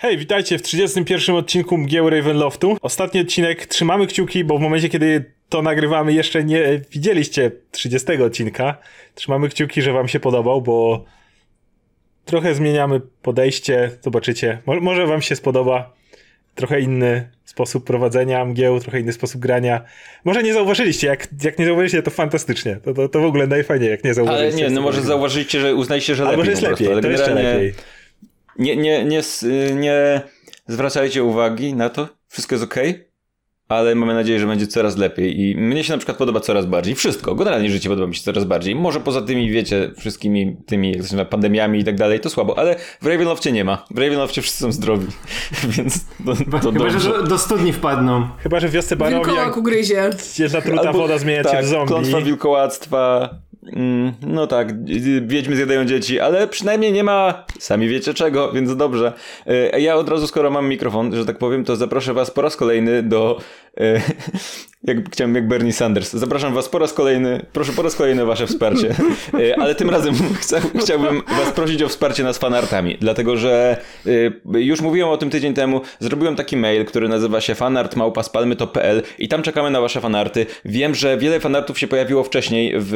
Hej, witajcie w 31 odcinku Mgieł Ravenloftu. Ostatni odcinek trzymamy kciuki, bo w momencie, kiedy to nagrywamy, jeszcze nie widzieliście 30 odcinka. Trzymamy kciuki, że wam się podobał, bo trochę zmieniamy podejście, zobaczycie. Mo może wam się spodoba trochę inny sposób prowadzenia mgieł, trochę inny sposób grania. Może nie zauważyliście, jak, jak nie zauważyliście, to fantastycznie. To, to, to w ogóle najfajniej, jak nie zauważyliście. Ale nie, no może zauważyliście, że uznajcie, że Albo, lepiej że jest lepiej, to jeszcze lepiej. Nie, nie, nie, nie zwracajcie uwagi na to, wszystko jest ok, ale mamy nadzieję, że będzie coraz lepiej i mnie się na przykład podoba coraz bardziej. Wszystko, generalnie życie podoba mi się coraz bardziej. Może poza tymi, wiecie, wszystkimi tymi, jak to się nazywa, pandemiami i tak dalej, to słabo, ale w Ravenloftie nie ma. W Ravenloftie wszyscy są zdrowi, więc to, to Chyba, dobrze. że do, do studni wpadną. Chyba, że w wiosce Barowi, Wilkołak ugryzie. jest zatruta Albo- woda, zmienia cię tak, w zombie. klątwa wilkołactwa. Mm, no tak, wiedźmy zjadają dzieci, ale przynajmniej nie ma sami wiecie czego, więc dobrze. E, Ja od razu, skoro mam mikrofon, że tak powiem, to zaproszę was po raz kolejny do... Jak, chciałem jak Bernie Sanders. Zapraszam was po raz kolejny, proszę po raz kolejny wasze wsparcie. E, Ale tym razem chcę, chciałbym was prosić o wsparcie nas fanartami, dlatego że e, już mówiłem o tym tydzień temu, zrobiłem taki mail, który nazywa się fanartmałpaspalmy.pl i tam czekamy na wasze fanarty. Wiem, że wiele fanartów się pojawiło wcześniej w,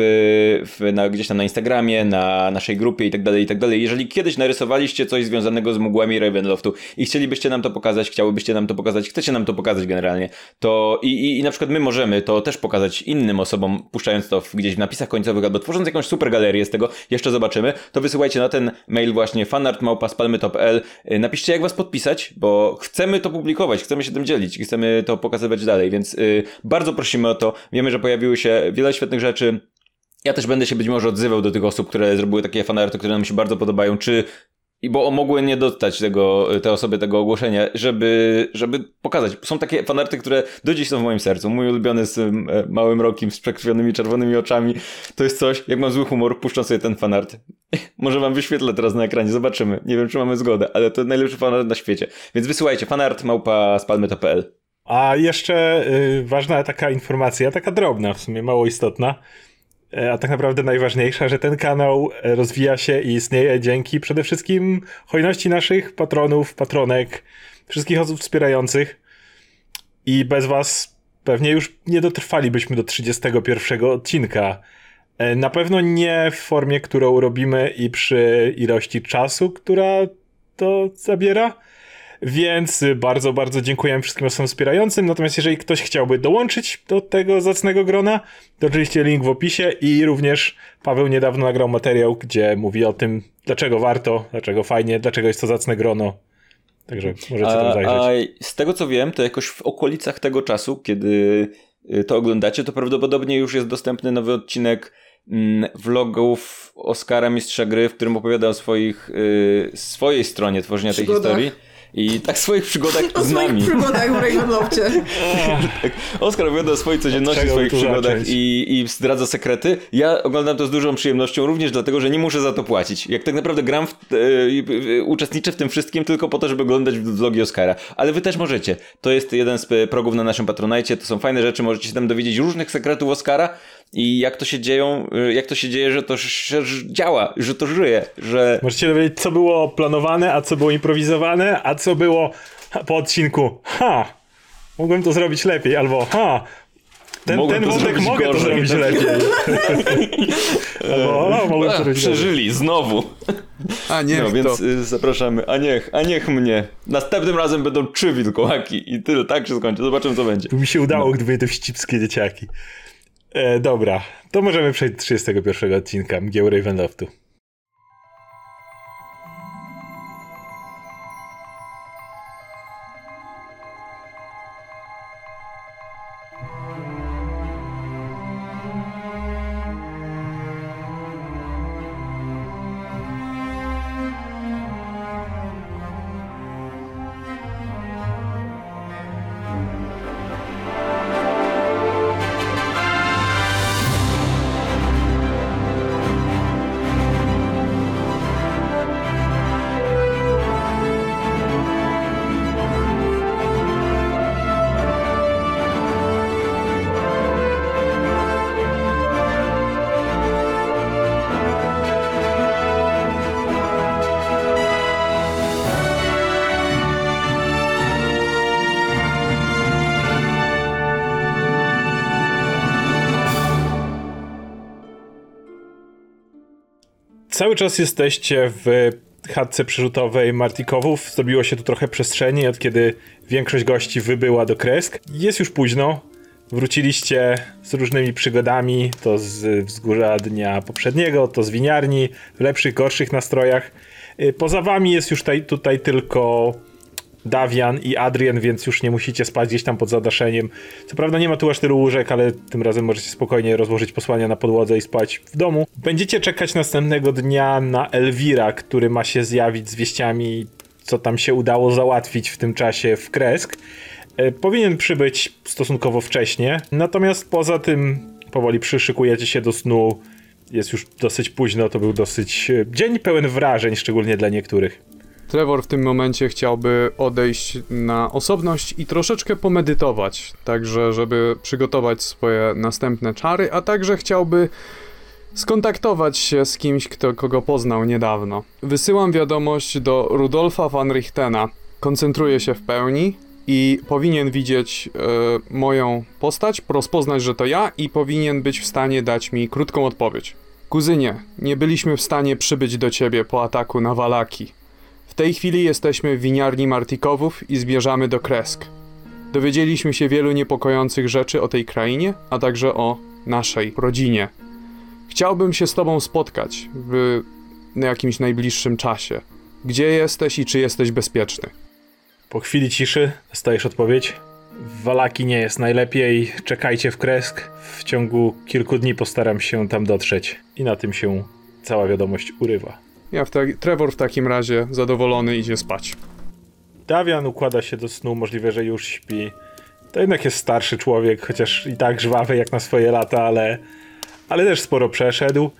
w, na, gdzieś tam na Instagramie, na naszej grupie i tak dalej, i tak. Jeżeli kiedyś narysowaliście coś związanego z mgłami Ravenloftu i chcielibyście nam to pokazać, chciałybyście nam to pokazać, chcecie nam to pokazać generalnie, to i, i, i na przykład my możemy to też pokazać innym osobom, puszczając to gdzieś w napisach końcowych albo tworząc jakąś super galerię z tego, jeszcze zobaczymy, to wysyłajcie na ten mail właśnie fanartmałpaspalmy.pl Y, Napiszcie jak was podpisać, bo chcemy to publikować, chcemy się tym dzielić i chcemy to pokazywać dalej, więc y, bardzo prosimy o to. Wiemy, że pojawiły się wiele świetnych rzeczy. Ja też będę się być może odzywał do tych osób, które zrobiły takie fanarty, które nam się bardzo podobają, czy i bo mogły nie dostać tego, te osoby tego ogłoszenia, żeby, żeby pokazać. Są takie fanarty, które do dziś są w moim sercu. Mój ulubiony z małym rokiem, z przekrwionymi czerwonymi oczami. To jest coś, jak mam zły humor, puszczam sobie ten fanart. Może wam wyświetlę teraz na ekranie, zobaczymy. Nie wiem, czy mamy zgodę, ale to najlepszy fanart na świecie. Więc wysyłajcie fanart małpa spalmy.pl. A jeszcze y, ważna taka informacja, taka drobna, w sumie mało istotna, a tak naprawdę najważniejsza, że ten kanał e, rozwija się i istnieje dzięki przede wszystkim hojności naszych patronów, patronek, wszystkich osób wspierających. I bez was pewnie już nie dotrwalibyśmy do 31 odcinka. E, Na pewno nie w formie, którą robimy i przy ilości czasu, która to zabiera. Więc y, bardzo, bardzo dziękujemy wszystkim osobom wspierającym. Natomiast jeżeli ktoś chciałby dołączyć do tego zacnego grona, to oczywiście link w opisie i również Paweł niedawno nagrał materiał, gdzie mówi o tym, dlaczego warto, dlaczego fajnie, dlaczego jest to zacne grono. Także możecie tam zajrzeć. a z tego co wiem, to jakoś w okolicach tego czasu, kiedy y, to oglądacie, to prawdopodobnie już jest dostępny nowy odcinek mm, vlogów Oskara Mistrza Gry, w którym opowiada o swoich, y, swojej stronie tworzenia tej historii. I tak swoich przygodach O z swoich nami. przygodach w Ravenloftie. Tak. Oskar opowiada o swojej codzienności, swoich przygodach zacząć? i, i zdradza sekrety. Ja oglądam to z dużą przyjemnością, również dlatego, że nie muszę za to płacić. Jak tak naprawdę gram, w, e, e, uczestniczę w tym wszystkim tylko po to, żeby oglądać vlogi Oskara. Ale wy też możecie. To jest jeden z progów na naszym Patronajcie, to są fajne rzeczy, możecie się tam dowiedzieć różnych sekretów Oskara i jak to się dzieją, e, jak to się dzieje, że to ż- działa, że to żyje, że... Możecie dowiedzieć, co było planowane, a co było improwizowane, a co było po odcinku. Ha! Mogłem to zrobić lepiej, albo ha! Ten, Mogłem ten to wątek zrobić mogę to gorzej. zrobić lepiej. albo o, mogłem to A, zrobić lepiej. przeżyli, znowu. A niech No to. więc y, zapraszamy. A niech, a niech mnie. Następnym razem będą trzy wilkołaki i tyle, tak się skończy. Zobaczymy co będzie. Tu mi się udało, gdyby nie te wścibskie dzieciaki. E, dobra, to możemy przejść do 31 odcinka Mgieł Ravenloftu. Cały czas jesteście w chatce przerzutowej Martikowów. Zrobiło się tu trochę przestrzeni, od kiedy większość gości wybyła do Kresk. Jest już późno. Wróciliście z różnymi przygodami, to z wzgórza dnia poprzedniego, to z winiarni, w lepszych, gorszych nastrojach. Y, Poza wami jest już tutaj, tutaj tylko Dawian i Adrian, więc już nie musicie spać gdzieś tam pod zadaszeniem. Co prawda nie ma tu aż tylu łóżek, ale tym razem możecie spokojnie rozłożyć posłania na podłodze i spać w domu. Będziecie czekać następnego dnia na Elwira, który ma się zjawić z wieściami, co tam się udało załatwić w tym czasie w Kresk. E, Powinien przybyć stosunkowo wcześnie, natomiast poza tym powoli przyszykujecie się do snu. Jest już dosyć późno, to był dosyć e, dzień pełen wrażeń, szczególnie dla niektórych. Trevor w tym momencie chciałby odejść na osobność i troszeczkę pomedytować, także żeby przygotować swoje następne czary, a także chciałby skontaktować się z kimś, kto, kogo poznał niedawno. Wysyłam wiadomość do Rudolfa van Richtena. Koncentruję się w pełni i powinien widzieć e, moją postać, rozpoznać, że to ja i powinien być w stanie dać mi krótką odpowiedź. Kuzynie, nie byliśmy w stanie przybyć do ciebie po ataku na Walaki. W tej chwili jesteśmy w winiarni Martikowów i zbierzamy do Kresk. Dowiedzieliśmy się wielu niepokojących rzeczy o tej krainie, a także o naszej rodzinie. Chciałbym się z tobą spotkać w jakimś najbliższym czasie. Gdzie jesteś i czy jesteś bezpieczny? Po chwili ciszy dostajesz odpowiedź. W Walaki nie jest najlepiej, czekajcie w Kresk. W ciągu kilku dni postaram się tam dotrzeć. I na tym się cała wiadomość urywa. Ja w Trevor w takim razie zadowolony idzie spać. Dawian układa się do snu, możliwe, że już śpi. To jednak jest starszy człowiek, chociaż i tak żwawy jak na swoje lata, ale, ale też sporo przeszedł.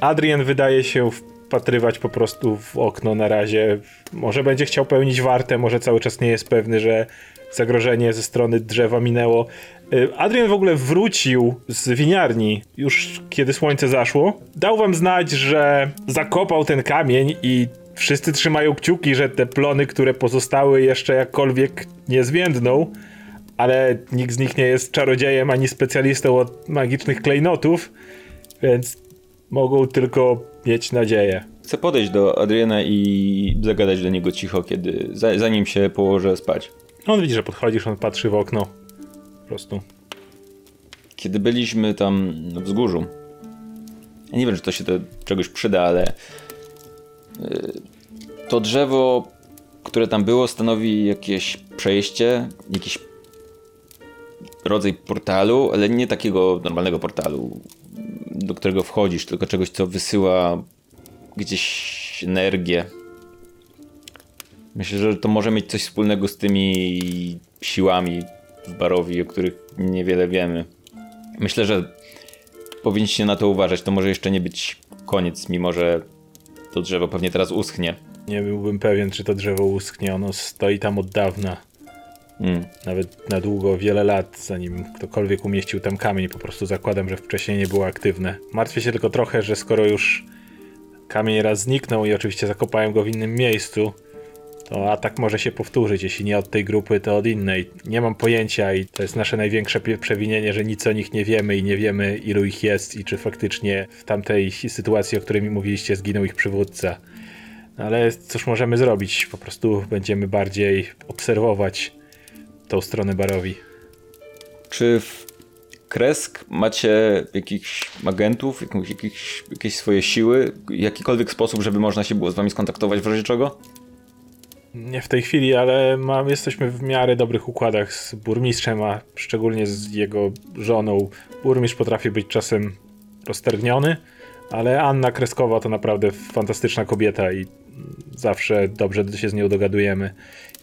Adrian wydaje się wpatrywać po prostu w okno na razie. Może będzie chciał pełnić wartę, może cały czas nie jest pewny, że zagrożenie ze strony drzewa minęło. Y, Adrian w ogóle wrócił z winiarni już kiedy słońce zaszło. Dał wam znać, że zakopał ten kamień i wszyscy trzymają kciuki, że te plony, które pozostały jeszcze jakkolwiek nie zwiędną, ale nikt z nich nie jest czarodziejem ani specjalistą od magicznych klejnotów, więc mogą tylko mieć nadzieję. Chcę podejść do Adriana i zagadać do niego cicho, kiedy za, zanim się położę spać. On widzi, że podchodzisz, on patrzy w okno. Po prostu. Kiedy byliśmy tam na wzgórzu, ja nie wiem, czy to się do czegoś przyda, ale y, to drzewo, które tam było, stanowi jakieś przejście, jakiś rodzaj portalu, ale nie takiego normalnego portalu, do którego wchodzisz, tylko czegoś, co wysyła gdzieś energię. Myślę, że to może mieć coś wspólnego z tymi siłami w Barowi, o których niewiele wiemy. Myślę, że powinniście na to uważać. To może jeszcze nie być koniec, mimo że to drzewo pewnie teraz uschnie. Nie byłbym pewien, czy to drzewo uschnie. Ono stoi tam od dawna. Mm. Nawet na długo, wiele lat, zanim ktokolwiek umieścił tam kamień. Po prostu zakładam, że wcześniej nie było aktywne. Martwię się tylko trochę, że skoro już kamień raz zniknął i oczywiście zakopałem go w innym miejscu, to atak może się powtórzyć. Jeśli nie od tej grupy, to od innej. Nie mam pojęcia i to jest nasze największe przewinienie, że nic o nich nie wiemy i nie wiemy, ilu ich jest i czy faktycznie w tamtej sytuacji, o której mi mówiliście, zginął ich przywódca. Ale cóż możemy zrobić? Po prostu będziemy bardziej obserwować tą stronę barowi. Czy w Kresk macie jakichś agentów, jakieś swoje siły, jakikolwiek sposób, żeby można się było z wami skontaktować w razie czego? Nie w tej chwili, ale mam, jesteśmy w miarę dobrych układach z burmistrzem, a szczególnie z jego żoną. Burmistrz potrafi być czasem roztergniony, ale Anna Kreskowa to naprawdę fantastyczna kobieta i zawsze dobrze się z nią dogadujemy.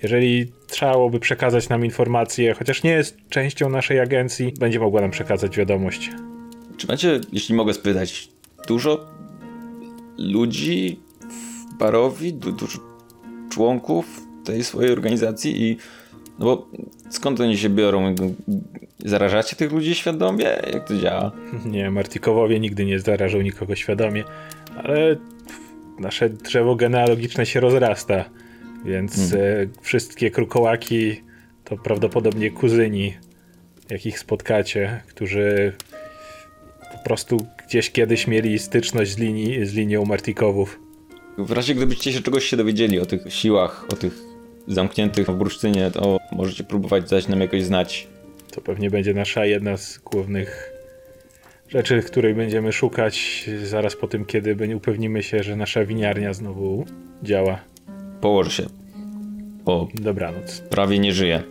Jeżeli trzeba przekazać nam informacje, chociaż nie jest częścią naszej agencji, będzie mogła nam przekazać wiadomość. Czy macie, jeśli mogę spytać, dużo ludzi w Barowi, du, dużo członków tej swojej organizacji i no bo skąd oni się biorą? Zarażacie tych ludzi świadomie? Jak to działa? Nie, Martikowowie nigdy nie zarażą nikogo świadomie, ale nasze drzewo genealogiczne się rozrasta, więc e, wszystkie krukołaki to prawdopodobnie kuzyni, jakich spotkacie, którzy po po prostu gdzieś kiedyś mieli styczność z, linii, z linią Martikowów. W razie gdybyście się czegoś się dowiedzieli o tych siłach, o tych zamkniętych w bursztynie, to możecie próbować dać nam jakoś znać. To pewnie będzie nasza jedna z głównych rzeczy, której będziemy szukać zaraz po tym, kiedy upewnimy się, że nasza winiarnia znowu działa. Położ się. Bo Dobranoc. prawie nie żyje.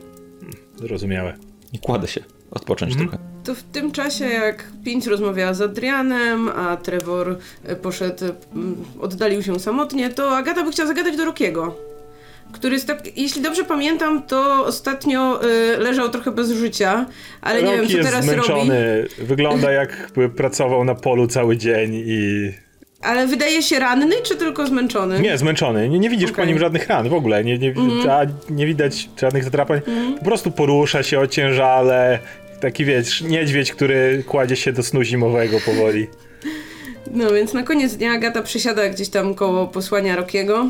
Zrozumiałe. I kładę się. Odpocząć Mhm. trochę. To w tym czasie, jak Pinch rozmawiała z Adrianem, a Trevor e, poszedł, mm, oddalił się samotnie, to Agata by chciała zagadać do Rokiego. Który, jest tak, jeśli dobrze pamiętam, to ostatnio y, leżał trochę bez życia, ale nie wiem, co jest teraz robi. zmęczony. Wygląda jakby pracował na polu cały dzień i... Ale wydaje się ranny, czy tylko zmęczony? Nie, zmęczony. Nie, nie widzisz po Okej. nim żadnych ran w ogóle. Nie, nie, a nie widać żadnych zadrapań. Po prostu porusza się ociężale. Taki wiesz, niedźwiedź, który kładzie się do snu zimowego powoli. No więc na koniec dnia Agata przysiada gdzieś tam koło posłania Rokiego.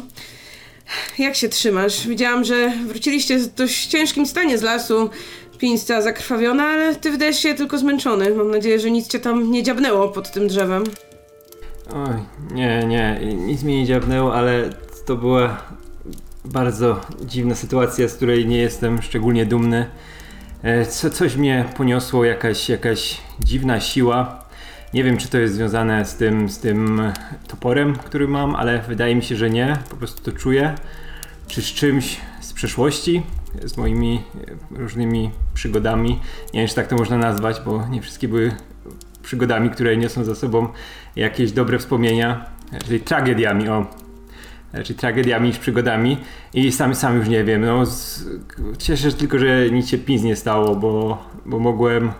Jak się trzymasz? Widziałam, że wróciliście w dość ciężkim stanie z lasu. Pińska zakrwawiona, ale ty wydajesz się tylko zmęczony. Mam nadzieję, że nic cię tam nie dziabnęło pod tym drzewem. Oj, nie, nie, nic mi nie dziabnęło, ale to była bardzo dziwna sytuacja, z której nie jestem szczególnie dumny. E, Co, coś mnie poniosło, jakaś, jakaś dziwna siła. Nie wiem, czy to jest związane z tym, z tym toporem, który mam, ale wydaje mi się, że nie. Po prostu to czuję. Czy z czymś z przeszłości, z moimi e, różnymi przygodami. Nie wiem, czy tak to można nazwać, bo nie wszystkie były przygodami, które niosą za sobą jakieś dobre wspomnienia, czyli tragediami, o, czyli tragediami niż przygodami i sam, sam już nie wiem, no z, cieszę się tylko, że nic się pizz nie stało, bo, bo mogłem,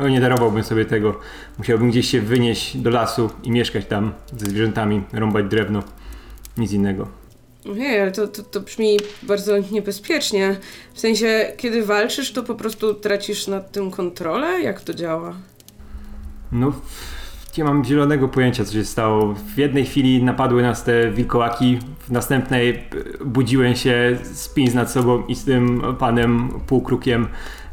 no, nie darowałbym sobie tego, musiałbym gdzieś się wynieść do lasu i mieszkać tam ze zwierzętami, rąbać drewno, nic innego. Ojej, ale to, to, to brzmi bardzo niebezpiecznie. W sensie, kiedy walczysz, to po prostu tracisz nad tym kontrolę? Jak to działa? No, nie mam zielonego pojęcia, co się stało. W jednej chwili napadły nas te wilkołaki, w następnej e, budziłem się spins nad sobą i z tym panem półkrukiem,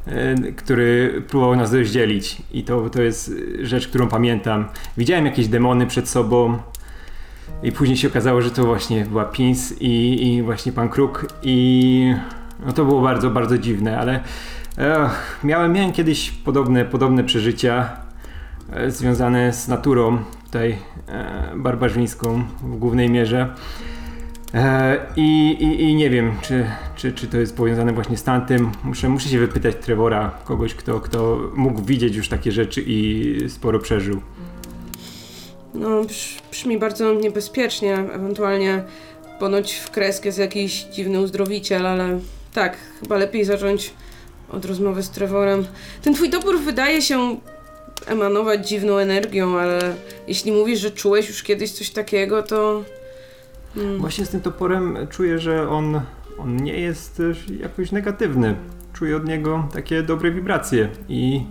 e, który próbował nas rozdzielić. I to, to jest rzecz, którą pamiętam. Widziałem jakieś demony przed sobą. I później się okazało, że to właśnie była Pins i, i właśnie pan Kruk i no to było bardzo, bardzo dziwne, ale ech, miałem, miałem kiedyś podobne, podobne przeżycia e, związane z naturą tutaj e, barbarzyńską w głównej mierze. E, i, i, I nie wiem, czy, czy, czy to jest powiązane właśnie z tamtym. Muszę, muszę się wypytać Trevora, kogoś, kto, kto mógł widzieć już takie rzeczy i sporo przeżył. No, brz, brzmi bardzo niebezpiecznie. Ewentualnie ponoć w kreskę jest jakiś dziwny uzdrowiciel, ale tak, chyba lepiej zacząć od rozmowy z Trevorem. Ten twój topór wydaje się emanować dziwną energią, ale jeśli mówisz, że czułeś już kiedyś coś takiego, to... Mm. Właśnie z tym toporem czuję, że on, on nie jest też jakoś negatywny. Czuję od niego takie dobre wibracje i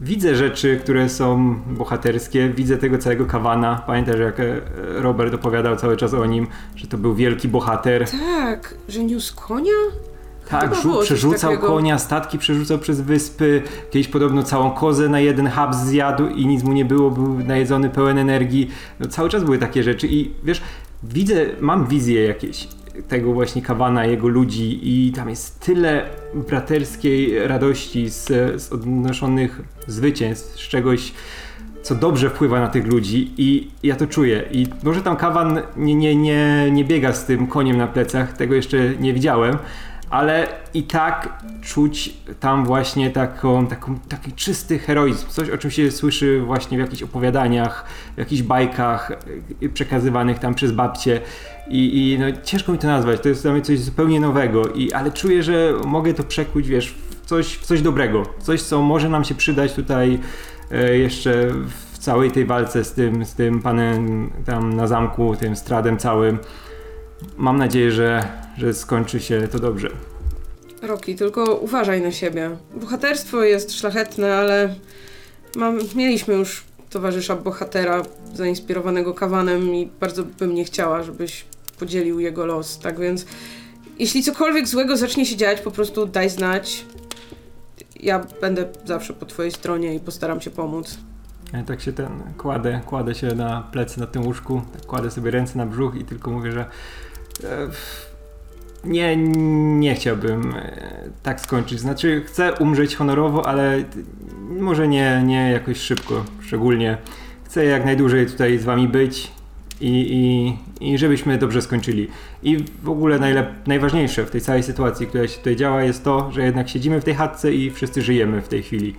widzę rzeczy, które są bohaterskie, widzę tego całego kawana. Pamiętasz, jak e, Robert opowiadał cały czas o nim, że to był wielki bohater. Tak, że niósł konia? Tak, żu- przerzucał takiego. konia, statki przerzucał przez wyspy. Kiedyś podobno całą kozę na jeden hub zjadł i nic mu nie było, był najedzony, pełen energii. No, cały czas były takie rzeczy i wiesz, widzę, mam wizję jakieś tego właśnie kawana, jego ludzi i tam jest tyle braterskiej radości z, z odnoszonych zwycięstw, z czegoś, co dobrze wpływa na tych ludzi i ja to czuję. I może tam kawan nie, nie, nie, nie biega z tym koniem na plecach, tego jeszcze nie widziałem, ale i tak czuć tam właśnie taką, taką, taki czysty heroizm. Coś, o czym się słyszy właśnie w jakichś opowiadaniach, w jakichś bajkach y, przekazywanych tam przez babcie. I, i no, ciężko mi to nazwać, to jest dla mnie coś zupełnie nowego, i, ale czuję, że mogę to przekuć, wiesz, w coś, w coś dobrego. Coś, co może nam się przydać tutaj e, jeszcze w całej tej walce z tym, z tym panem tam na zamku, tym stradem całym. Mam nadzieję, że, że skończy się to dobrze. Roki, tylko uważaj na siebie. Bohaterstwo jest szlachetne, ale mam, mieliśmy już towarzysza bohatera zainspirowanego kawanem i bardzo bym nie chciała, żebyś podzielił jego los. Tak więc, jeśli cokolwiek złego zacznie się dziać, po prostu daj znać. Ja będę zawsze po twojej stronie i postaram się pomóc. Ja tak się ten, kładę, kładę się na plecy na tym łóżku, tak kładę sobie ręce na brzuch i tylko mówię, że nie, nie chciałbym e, tak skończyć. Znaczy, chcę umrzeć honorowo, ale może nie, nie jakoś szybko, szczególnie. Chcę jak najdłużej tutaj z wami być i, i, i żebyśmy dobrze skończyli. I w ogóle najlep- najważniejsze w tej całej sytuacji, która się tutaj działa, jest to, że jednak siedzimy w tej chatce i wszyscy żyjemy w tej chwili.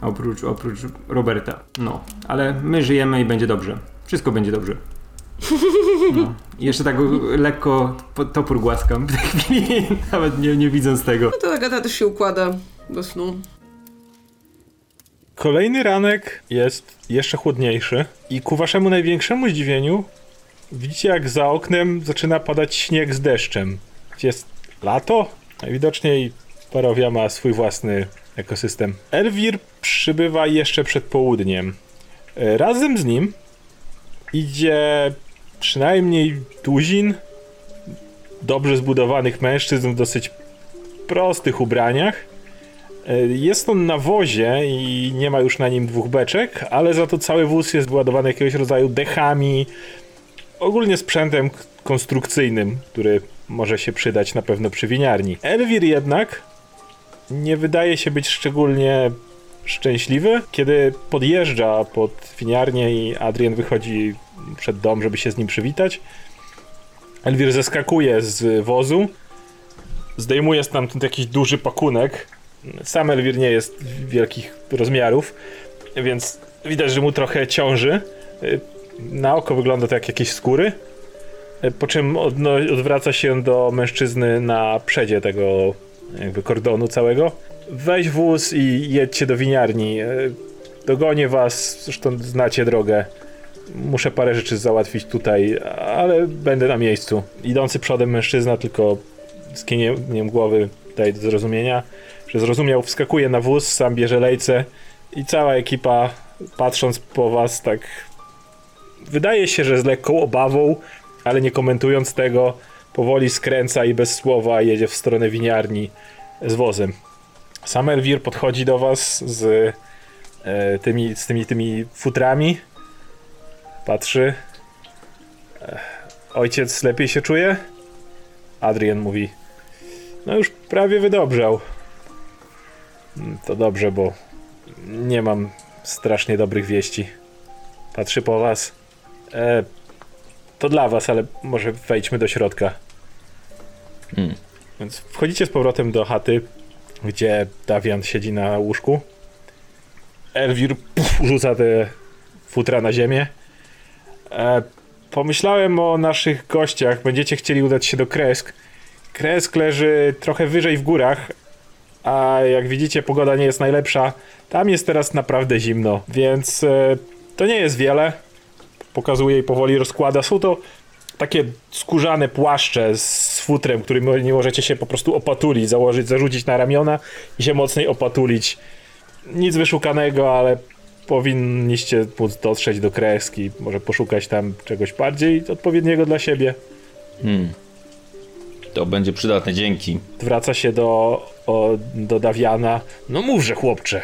Oprócz, oprócz Roberta. No, ale my żyjemy i będzie dobrze. Wszystko będzie dobrze. No. I jeszcze tak lekko topór głaskam w tej chwili, nawet nie, nie widząc tego. No to Agata też się układa do snu. Kolejny ranek jest jeszcze chłodniejszy i ku waszemu największemu zdziwieniu widzicie jak za oknem zaczyna padać śnieg z deszczem. Jest lato? Najwidoczniej parowia ma swój własny ekosystem. Elwir przybywa jeszcze przed południem. E, Razem z nim idzie przynajmniej tuzin dobrze zbudowanych mężczyzn w dosyć prostych ubraniach. E, Jest on na wozie i nie ma już na nim dwóch beczek, ale za to cały wóz jest wyładowany jakiegoś rodzaju dechami, ogólnie sprzętem konstrukcyjnym, który może się przydać na pewno przy winiarni. Elwir jednak nie wydaje się być szczególnie szczęśliwy, kiedy podjeżdża pod winiarnię i Adrian wychodzi przed dom, żeby się z nim przywitać. Elwir zeskakuje z wozu, zdejmuje stamtąd jakiś duży pakunek, sam Elwir nie jest wielkich rozmiarów, więc widać, że mu trochę ciąży. Na oko wygląda to jak jakieś skóry. Po czym odwraca się do mężczyzny na przedzie tego jakby kordonu całego. Weź wóz i jedźcie do winiarni. Y, Dogonię was, zresztą znacie drogę. Muszę parę rzeczy załatwić tutaj, ale będę na miejscu. Idący przodem mężczyzna tylko skinieniem głowy daje do zrozumienia, że zrozumiał, wskakuje na wóz, sam bierze lejce i cała ekipa, patrząc po was, tak wydaje się, że z lekką obawą, ale nie komentując tego, powoli skręca i bez słowa jedzie w stronę winiarni z wozem. Sam Elwir podchodzi do was z e, tymi, z tymi, tymi futrami, patrzy. E, ojciec lepiej się czuje? Adrian mówi, no już prawie wydobrzał. Mm, To dobrze, bo nie mam strasznie dobrych wieści. Patrzy po was. E, to dla was, ale może wejdźmy do środka. Hmm. Więc wchodzicie z powrotem do chaty, gdzie Dawian siedzi na łóżku. Elwir puf, rzuca te futra na ziemię. E, pomyślałem o naszych gościach. Będziecie chcieli udać się do Kresk. Kresk leży trochę wyżej w górach, a jak widzicie, pogoda nie jest najlepsza. Tam jest teraz naprawdę zimno, więc e, to nie jest wiele. Pokazuje i powoli rozkłada. Są to takie skórzane płaszcze z futrem, którym nie możecie się po prostu opatulić, założyć, zarzucić na ramiona i się mocniej opatulić. Nic wyszukanego, ale powinniście móc dotrzeć do kreski, może poszukać tam czegoś bardziej odpowiedniego dla siebie. Hmm. To będzie przydatne, dzięki. Wraca się do, o, do Dawiana. No mówże, chłopcze.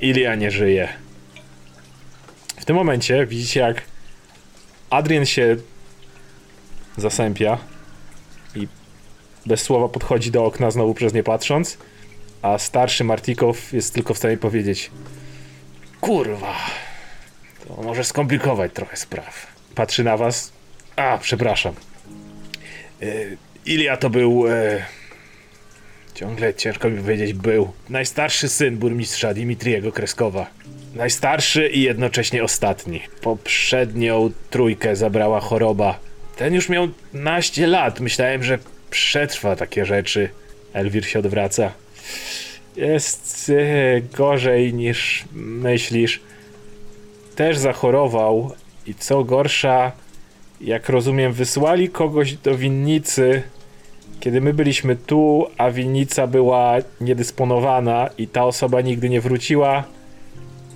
Ilia nie żyje. W tym momencie widzicie, jak Adrian się zasępia i bez słowa podchodzi do okna, znowu przez nie patrząc, a starszy Martikow jest tylko w stanie powiedzieć Kurwa, to może skomplikować trochę spraw. Patrzy na was. A, przepraszam. E, Ilia to był. E, ciągle ciężko mi powiedzieć, był. Najstarszy syn burmistrza Dimitriego Kreskowa. Najstarszy i jednocześnie ostatni. Poprzednią trójkę zabrała choroba. Ten już miał naście lat. Myślałem, że przetrwa takie rzeczy. Elwir się odwraca. Jest e, gorzej niż myślisz. Też zachorował i co gorsza, jak rozumiem, wysłali kogoś do winnicy, kiedy my byliśmy tu, a winnica była niedysponowana i ta osoba nigdy nie wróciła.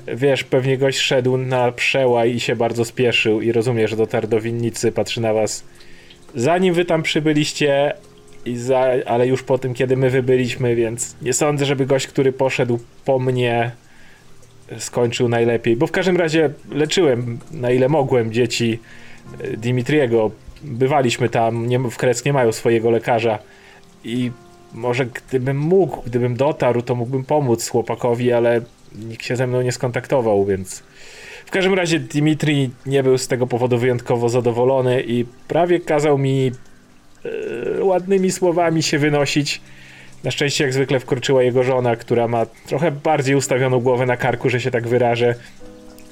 Wiesz, pewnie gość szedł na przełaj i się bardzo spieszył i rozumie, że dotarł do winnicy, patrzy na was. Zanim wy tam przybyliście, za, ale już po tym, kiedy my wybyliśmy, więc nie sądzę, żeby gość, który poszedł po mnie, skończył najlepiej. Bo w każdym razie leczyłem na ile mogłem dzieci e, Dimitriego. Bywaliśmy tam, nie, w Krec nie mają swojego lekarza i może gdybym mógł, gdybym dotarł, to mógłbym pomóc chłopakowi, ale nikt się ze mną nie skontaktował, więc w każdym razie Dimitri nie był z tego powodu wyjątkowo zadowolony i prawie kazał mi e, ładnymi słowami się wynosić. Na szczęście jak zwykle wkroczyła jego żona, która ma trochę bardziej ustawioną głowę na karku, że się tak wyrażę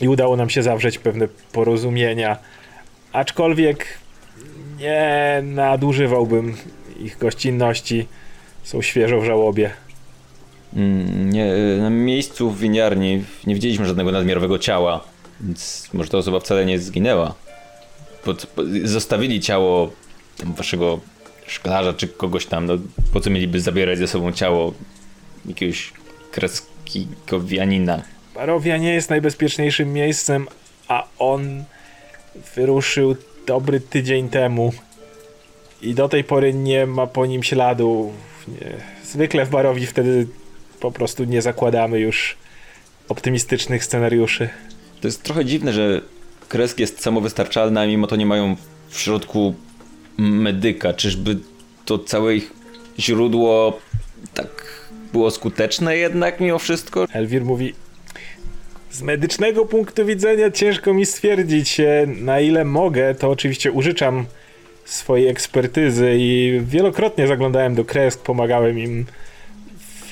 i udało nam się zawrzeć pewne porozumienia. Aczkolwiek nie nadużywałbym ich gościnności. Są świeżo w żałobie. Mm, nie, na miejscu w winiarni nie widzieliśmy żadnego nadmiarowego ciała, więc może ta osoba wcale nie zginęła. Pod, po- zostawili ciało waszego szklarza czy kogoś tam, no po co mieliby zabierać ze sobą ciało jakiegoś kreskowianina? Barowia nie jest najbezpieczniejszym miejscem, a on wyruszył dobry tydzień temu i do tej pory nie ma po nim śladu. Nie. Zwykle w Barowi wtedy po prostu nie zakładamy już optymistycznych scenariuszy. To jest trochę dziwne, że kresk jest samowystarczalny, a mimo to nie mają w środku medyka. Czyżby to całe ich źródło tak było skuteczne jednak mimo wszystko? Elwir mówi: Z medycznego punktu widzenia ciężko mi stwierdzić, e, na ile mogę, to oczywiście użyczam swojej ekspertyzy i wielokrotnie zaglądałem do kresk, pomagałem im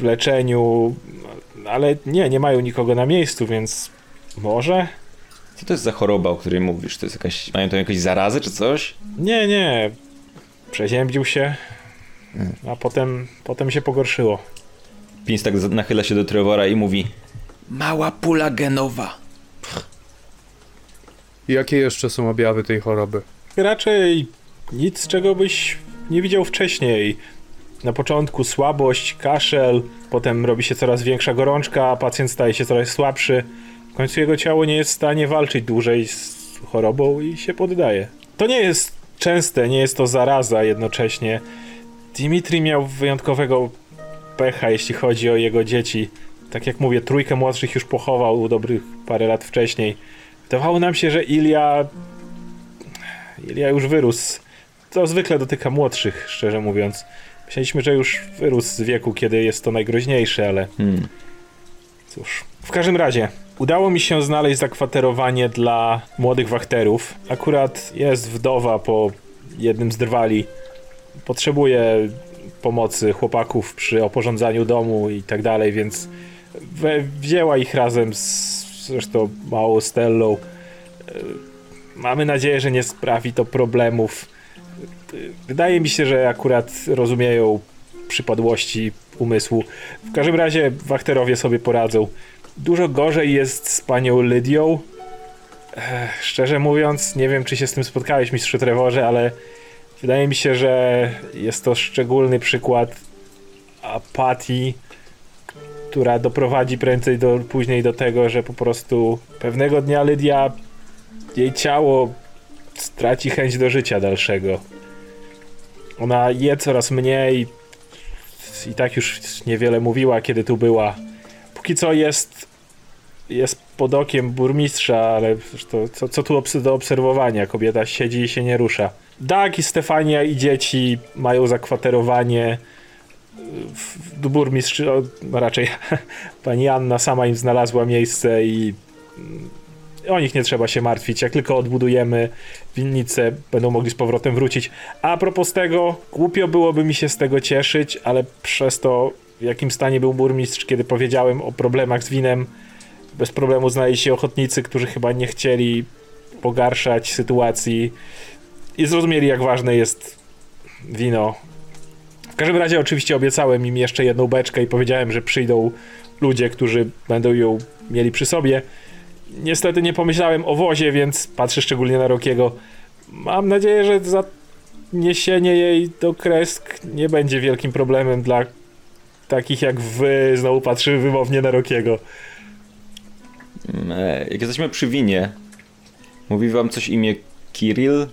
w leczeniu, ale nie, nie mają nikogo na miejscu, więc może? Co to jest za choroba, o której mówisz? To jest jakaś, mają tam jakieś zarazy czy coś? Nie, nie. Przeziębił się, a potem, potem się pogorszyło. Pins tak nachyla się do Trevora i mówi Mała pula genowa. Jakie jeszcze są objawy tej choroby? Raczej nic, czego byś nie widział wcześniej. Na początku słabość, kaszel, potem robi się coraz większa gorączka, pacjent staje się coraz słabszy. W końcu jego ciało nie jest w stanie walczyć dłużej z chorobą i się poddaje. To nie jest częste, nie jest to zaraza jednocześnie. Dimitri miał wyjątkowego pecha, jeśli chodzi o jego dzieci. Tak jak mówię, trójkę młodszych już pochował dobrych parę lat wcześniej. Wydawało nam się, że Ilia Ilia już wyrósł. To zwykle dotyka młodszych, szczerze mówiąc. Myśleliśmy, że już wyrósł z wieku, kiedy jest to najgroźniejsze, ale Hmm. cóż. W każdym razie, udało mi się znaleźć zakwaterowanie dla młodych wachterów. Akurat jest wdowa po jednym z drwali. Potrzebuje pomocy chłopaków przy oporządzaniu domu i tak dalej, więc we, wzięła ich razem z zresztą małą Stellą. E, Mamy nadzieję, że nie sprawi to problemów. Wydaje mi się, że akurat rozumieją przypadłości umysłu. W każdym razie wachterowie sobie poradzą. Dużo gorzej jest z panią Lydią. Szczerze mówiąc, nie wiem, czy się z tym spotkałeś, mistrzu Trevorze, ale wydaje mi się, że jest to szczególny przykład apatii, która doprowadzi prędzej do, później do tego, że po prostu pewnego dnia Lydia, jej ciało straci chęć do życia dalszego. Ona je coraz mniej i tak już niewiele mówiła, kiedy tu była. Póki co jest jest pod okiem burmistrza, ale to, co, co tu do obserwowania? Kobieta siedzi i się nie rusza. Dag i Stefania i dzieci mają zakwaterowanie. Burmistrz, raczej pani Anna sama im znalazła miejsce i o nich nie trzeba się martwić. Jak tylko odbudujemy winnicę, będą mogli z powrotem wrócić. A propos tego, głupio byłoby mi się z tego cieszyć, ale przez to, w jakim stanie był burmistrz, kiedy powiedziałem o problemach z winem, bez problemu znaleźli się ochotnicy, którzy chyba nie chcieli pogarszać sytuacji i zrozumieli, jak ważne jest wino. W każdym razie, oczywiście, obiecałem im jeszcze jedną beczkę i powiedziałem, że przyjdą ludzie, którzy będą ją mieli przy sobie. Niestety nie pomyślałem o wozie, więc patrzę szczególnie na Rokiego. Mam nadzieję, że zaniesienie jej do kresk nie będzie wielkim problemem dla takich jak wy. Znowu patrzę wymownie na Rokiego. Mm, e, Jak jesteśmy przy winie, mówi wam coś imię Kirill?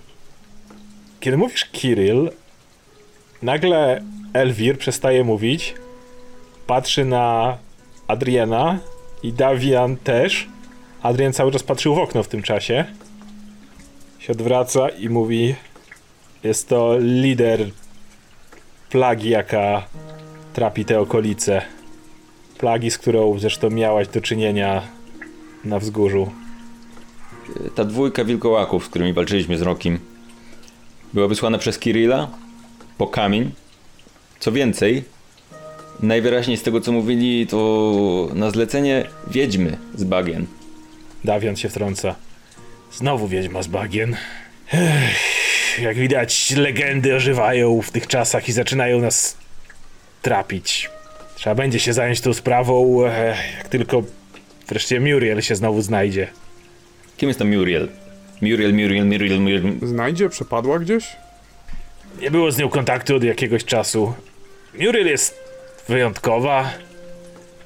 Kiedy mówisz Kirill, nagle Elwir przestaje mówić, patrzy na Adriana I Davian też. Adrian cały czas patrzył w okno w tym czasie. Się odwraca i mówi: Jest to lider plagi, jaka trapi te okolice. Plagi, z którą zresztą miałaś do czynienia na wzgórzu. Ta dwójka wilkołaków, z którymi walczyliśmy z Rokim, była wysłana przez Kirilla po kamień. Co więcej, najwyraźniej z tego co mówili, to na zlecenie wiedźmy z bagien. Dawian się wtrąca. Znowu wiedźma z bagien. Ech, jak widać, legendy ożywają w tych czasach i zaczynają nas trapić. Trzeba będzie się zająć tą sprawą, eh, jak tylko wreszcie Muriel się znowu znajdzie. Kim jest to Muriel? Muriel, Muriel, Muriel, Muriel. Znajdzie? Przepadła gdzieś? Nie było z nią kontaktu od jakiegoś czasu. Muriel jest wyjątkowa.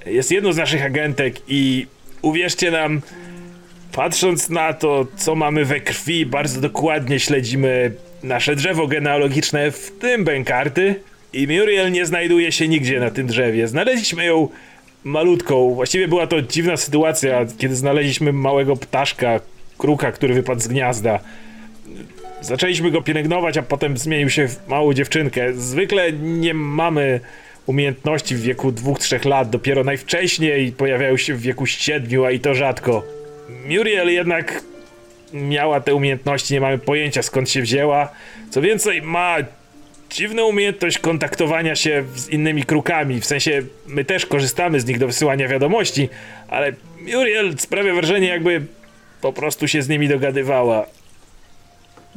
Jest jedną z naszych agentek i uwierzcie nam, patrząc na to, co mamy we krwi, bardzo dokładnie śledzimy nasze drzewo genealogiczne, w tym bękarty. I Muriel nie znajduje się nigdzie na tym drzewie. Znaleźliśmy ją malutką. Właściwie była to dziwna sytuacja, kiedy znaleźliśmy małego ptaszka, kruka, który wypadł z gniazda. Zaczęliśmy go pielęgnować, a potem zmienił się w małą dziewczynkę. Zwykle nie mamy umiejętności w wieku 2-3 lat, dopiero najwcześniej pojawiają się w wieku 7, a i to rzadko. Muriel jednak miała te umiejętności, nie mamy pojęcia skąd się wzięła. Co więcej, ma dziwną umiejętność kontaktowania się z innymi krukami, w sensie my też korzystamy z nich do wysyłania wiadomości, ale Muriel sprawia wrażenie jakby po prostu się z nimi dogadywała.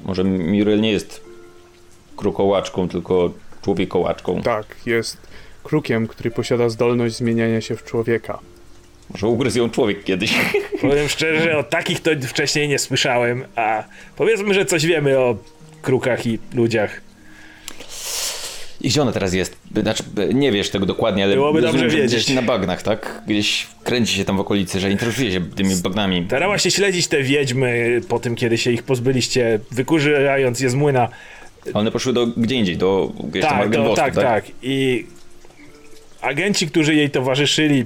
Może Muriel nie jest krukołaczką, tylko człowiekołaczką. Tak, jest krukiem, który posiada zdolność zmieniania się w człowieka. Może ugryzł ją człowiek kiedyś. Powiem szczerze, o takich to wcześniej nie słyszałem, a powiedzmy, że coś wiemy o krukach i ludziach. I gdzie ona teraz jest? Znaczy, nie wiesz tego dokładnie, ale Byłoby rozumiem, dobrze że wiedzieć. gdzieś na bagnach, tak? Gdzieś kręci się tam w okolicy, że interesuje się tymi bagnami. Starała się śledzić te wiedźmy po tym, kiedy się ich pozbyliście, wykurzając je z młyna. One poszły do gdzie indziej, do gdzieś tam Tak, to, Argenwosku, tak, tak. I agenci, którzy jej towarzyszyli,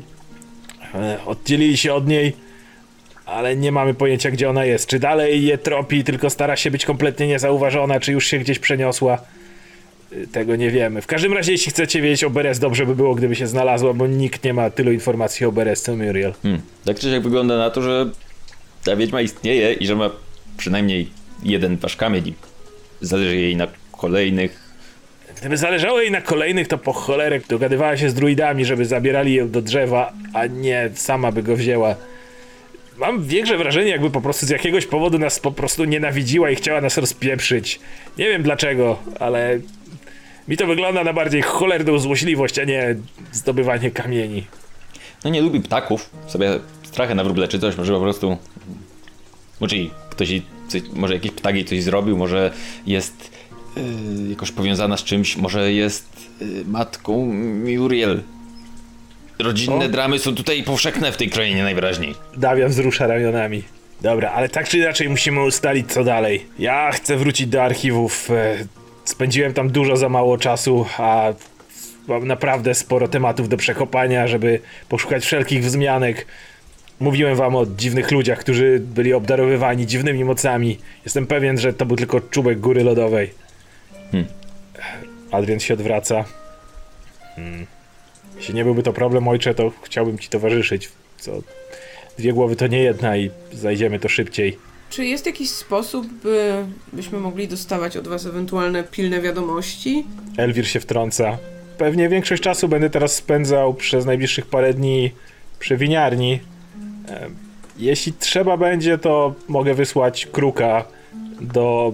oddzielili się od niej, ale nie mamy pojęcia, gdzie ona jest. Czy dalej je tropi, tylko stara się być kompletnie niezauważona, czy już się gdzieś przeniosła. E, Tego nie wiemy. W każdym razie, jeśli chcecie wiedzieć o Beres, dobrze by było, gdyby się znalazła, bo nikt nie ma tylu informacji o Beres, co Muriel. Hmm. Tak czy siak wygląda na to, że ta wiedźma istnieje i że ma przynajmniej jeden wasz kamień zależy jej na kolejnych. Gdyby zależało jej na kolejnych, to po cholerę dogadywała się z druidami, żeby zabierali ją do drzewa, a nie sama by go wzięła. Mam większe wrażenie, jakby po prostu z jakiegoś powodu nas po prostu nienawidziła i chciała nas rozpieprzyć. Nie wiem dlaczego, ale mi to wygląda na bardziej cholerną złośliwość, a nie zdobywanie kamieni. No nie lubi ptaków, sobie strachę na wróble czy coś, może po prostu. Może ktoś coś, może jakiś ptak jej coś zrobił, może jest jakoś powiązana z czymś, może jest yy, matką Muriel. Rodzinne O. dramy są tutaj powszechne w tej krainie najwyraźniej. Dawian wzrusza ramionami. Dobra, ale tak czy inaczej musimy ustalić co dalej. Ja chcę wrócić do archiwów. e, Spędziłem tam dużo za mało czasu, a mam naprawdę sporo tematów do przekopania, żeby poszukać wszelkich wzmianek. Mówiłem wam o dziwnych ludziach, którzy byli obdarowywani dziwnymi mocami. Jestem pewien, że to był tylko czubek góry lodowej. Hmm. Adrian się odwraca. Hmm. Jeśli nie byłby to problem, ojcze, to chciałbym ci towarzyszyć. Co dwie głowy to nie jedna i zajdziemy to szybciej. Czy jest jakiś sposób, by, byśmy mogli dostawać od was ewentualne pilne wiadomości? Elwir się wtrąca. Pewnie większość czasu będę teraz spędzał przez najbliższych parę dni przy winiarni. E, Jeśli trzeba będzie, to mogę wysłać kruka do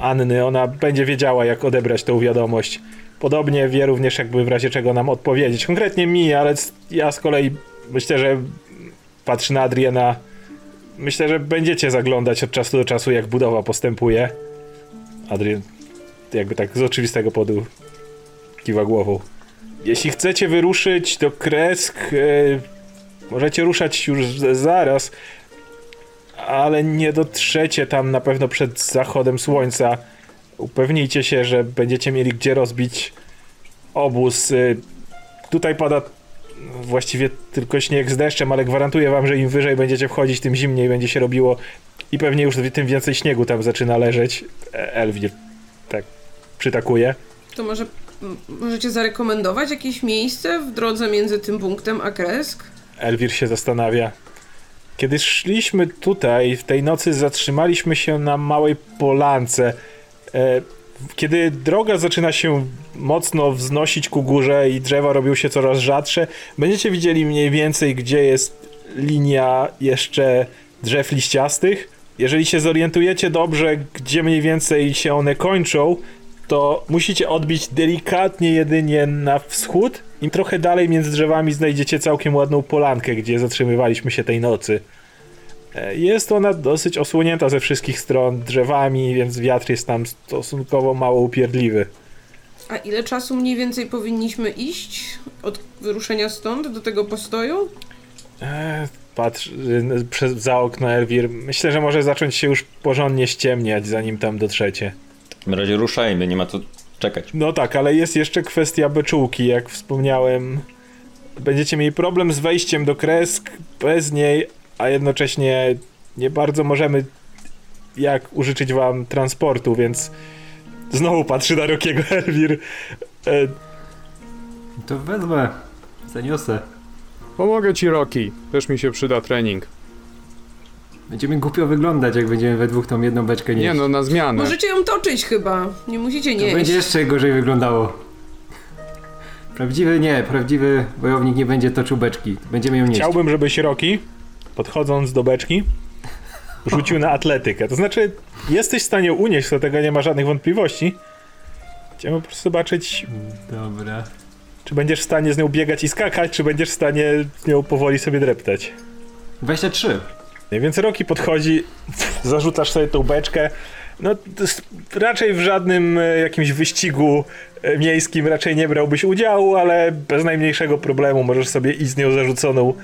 Anny. Ona będzie wiedziała, jak odebrać tą wiadomość. Podobnie wie również, jakby w razie czego nam odpowiedzieć. Konkretnie mi, ale ja z kolei myślę, że patrzę na Adriana. Myślę, że będziecie zaglądać od czasu do czasu, jak budowa postępuje. Adrian jakby tak z oczywistego powodu kiwa głową. Jeśli chcecie wyruszyć do Kresk, e, możecie ruszać już zaraz, ale nie dotrzecie tam na pewno przed zachodem słońca. Upewnijcie się, że będziecie mieli gdzie rozbić obóz. E, tutaj pada właściwie tylko śnieg z deszczem, ale gwarantuję wam, że im wyżej będziecie wchodzić, tym zimniej będzie się robiło i pewnie już tym więcej śniegu tam zaczyna leżeć. E, Elwir tak przytakuje. To może możecie zarekomendować jakieś miejsce w drodze między tym punktem a Kresk? Elwir się zastanawia. Kiedy szliśmy tutaj, w tej nocy zatrzymaliśmy się na małej polance. E, kiedy droga zaczyna się mocno wznosić ku górze i drzewa robią się coraz rzadsze, będziecie widzieli mniej więcej, gdzie jest linia jeszcze drzew liściastych. Jeżeli się zorientujecie dobrze, gdzie mniej więcej się one kończą, to musicie odbić delikatnie jedynie na wschód i trochę dalej między drzewami znajdziecie całkiem ładną polankę, gdzie zatrzymywaliśmy się tej nocy. E, Jest ona dosyć osłonięta ze wszystkich stron drzewami, więc wiatr jest tam stosunkowo mało upierdliwy. A ile czasu mniej więcej powinniśmy iść od wyruszenia stąd do tego postoju? E, Patrz przez, za okno Elwir. Myślę, że może zacząć się już porządnie ściemniać, zanim tam dotrzecie. W takim razie ruszajmy, nie ma co czekać. No tak, ale jest jeszcze kwestia beczułki, jak wspomniałem. Będziecie mieli problem z wejściem do kresk bez niej, a jednocześnie nie bardzo możemy jak użyczyć wam transportu, więc znowu patrzy na Rokiego Elwir. E, To wezmę, zaniosę. Pomogę ci, Rocky. Też mi się przyda trening. Będziemy głupio wyglądać, jak będziemy we dwóch tą jedną beczkę nieść. Nie no, na zmianę. Możecie ją toczyć chyba. Nie musicie To nieść. będzie jeszcze gorzej wyglądało. Prawdziwy nie, prawdziwy wojownik nie będzie toczył beczki. Będziemy ją nieść. chciałbym, żebyś Roki, podchodząc do beczki, rzucił na atletykę. To znaczy, jesteś w stanie unieść, co do tego nie ma żadnych wątpliwości. Chciałbym po prostu zobaczyć, Dobra. Czy będziesz w stanie z nią biegać i skakać, czy będziesz w stanie z nią powoli sobie dreptać? 23. Więc Roki podchodzi, zarzucasz sobie tą beczkę. No, raczej w żadnym e, jakimś wyścigu e, miejskim raczej nie brałbyś udziału, ale bez najmniejszego problemu możesz sobie iść z nią zarzuconą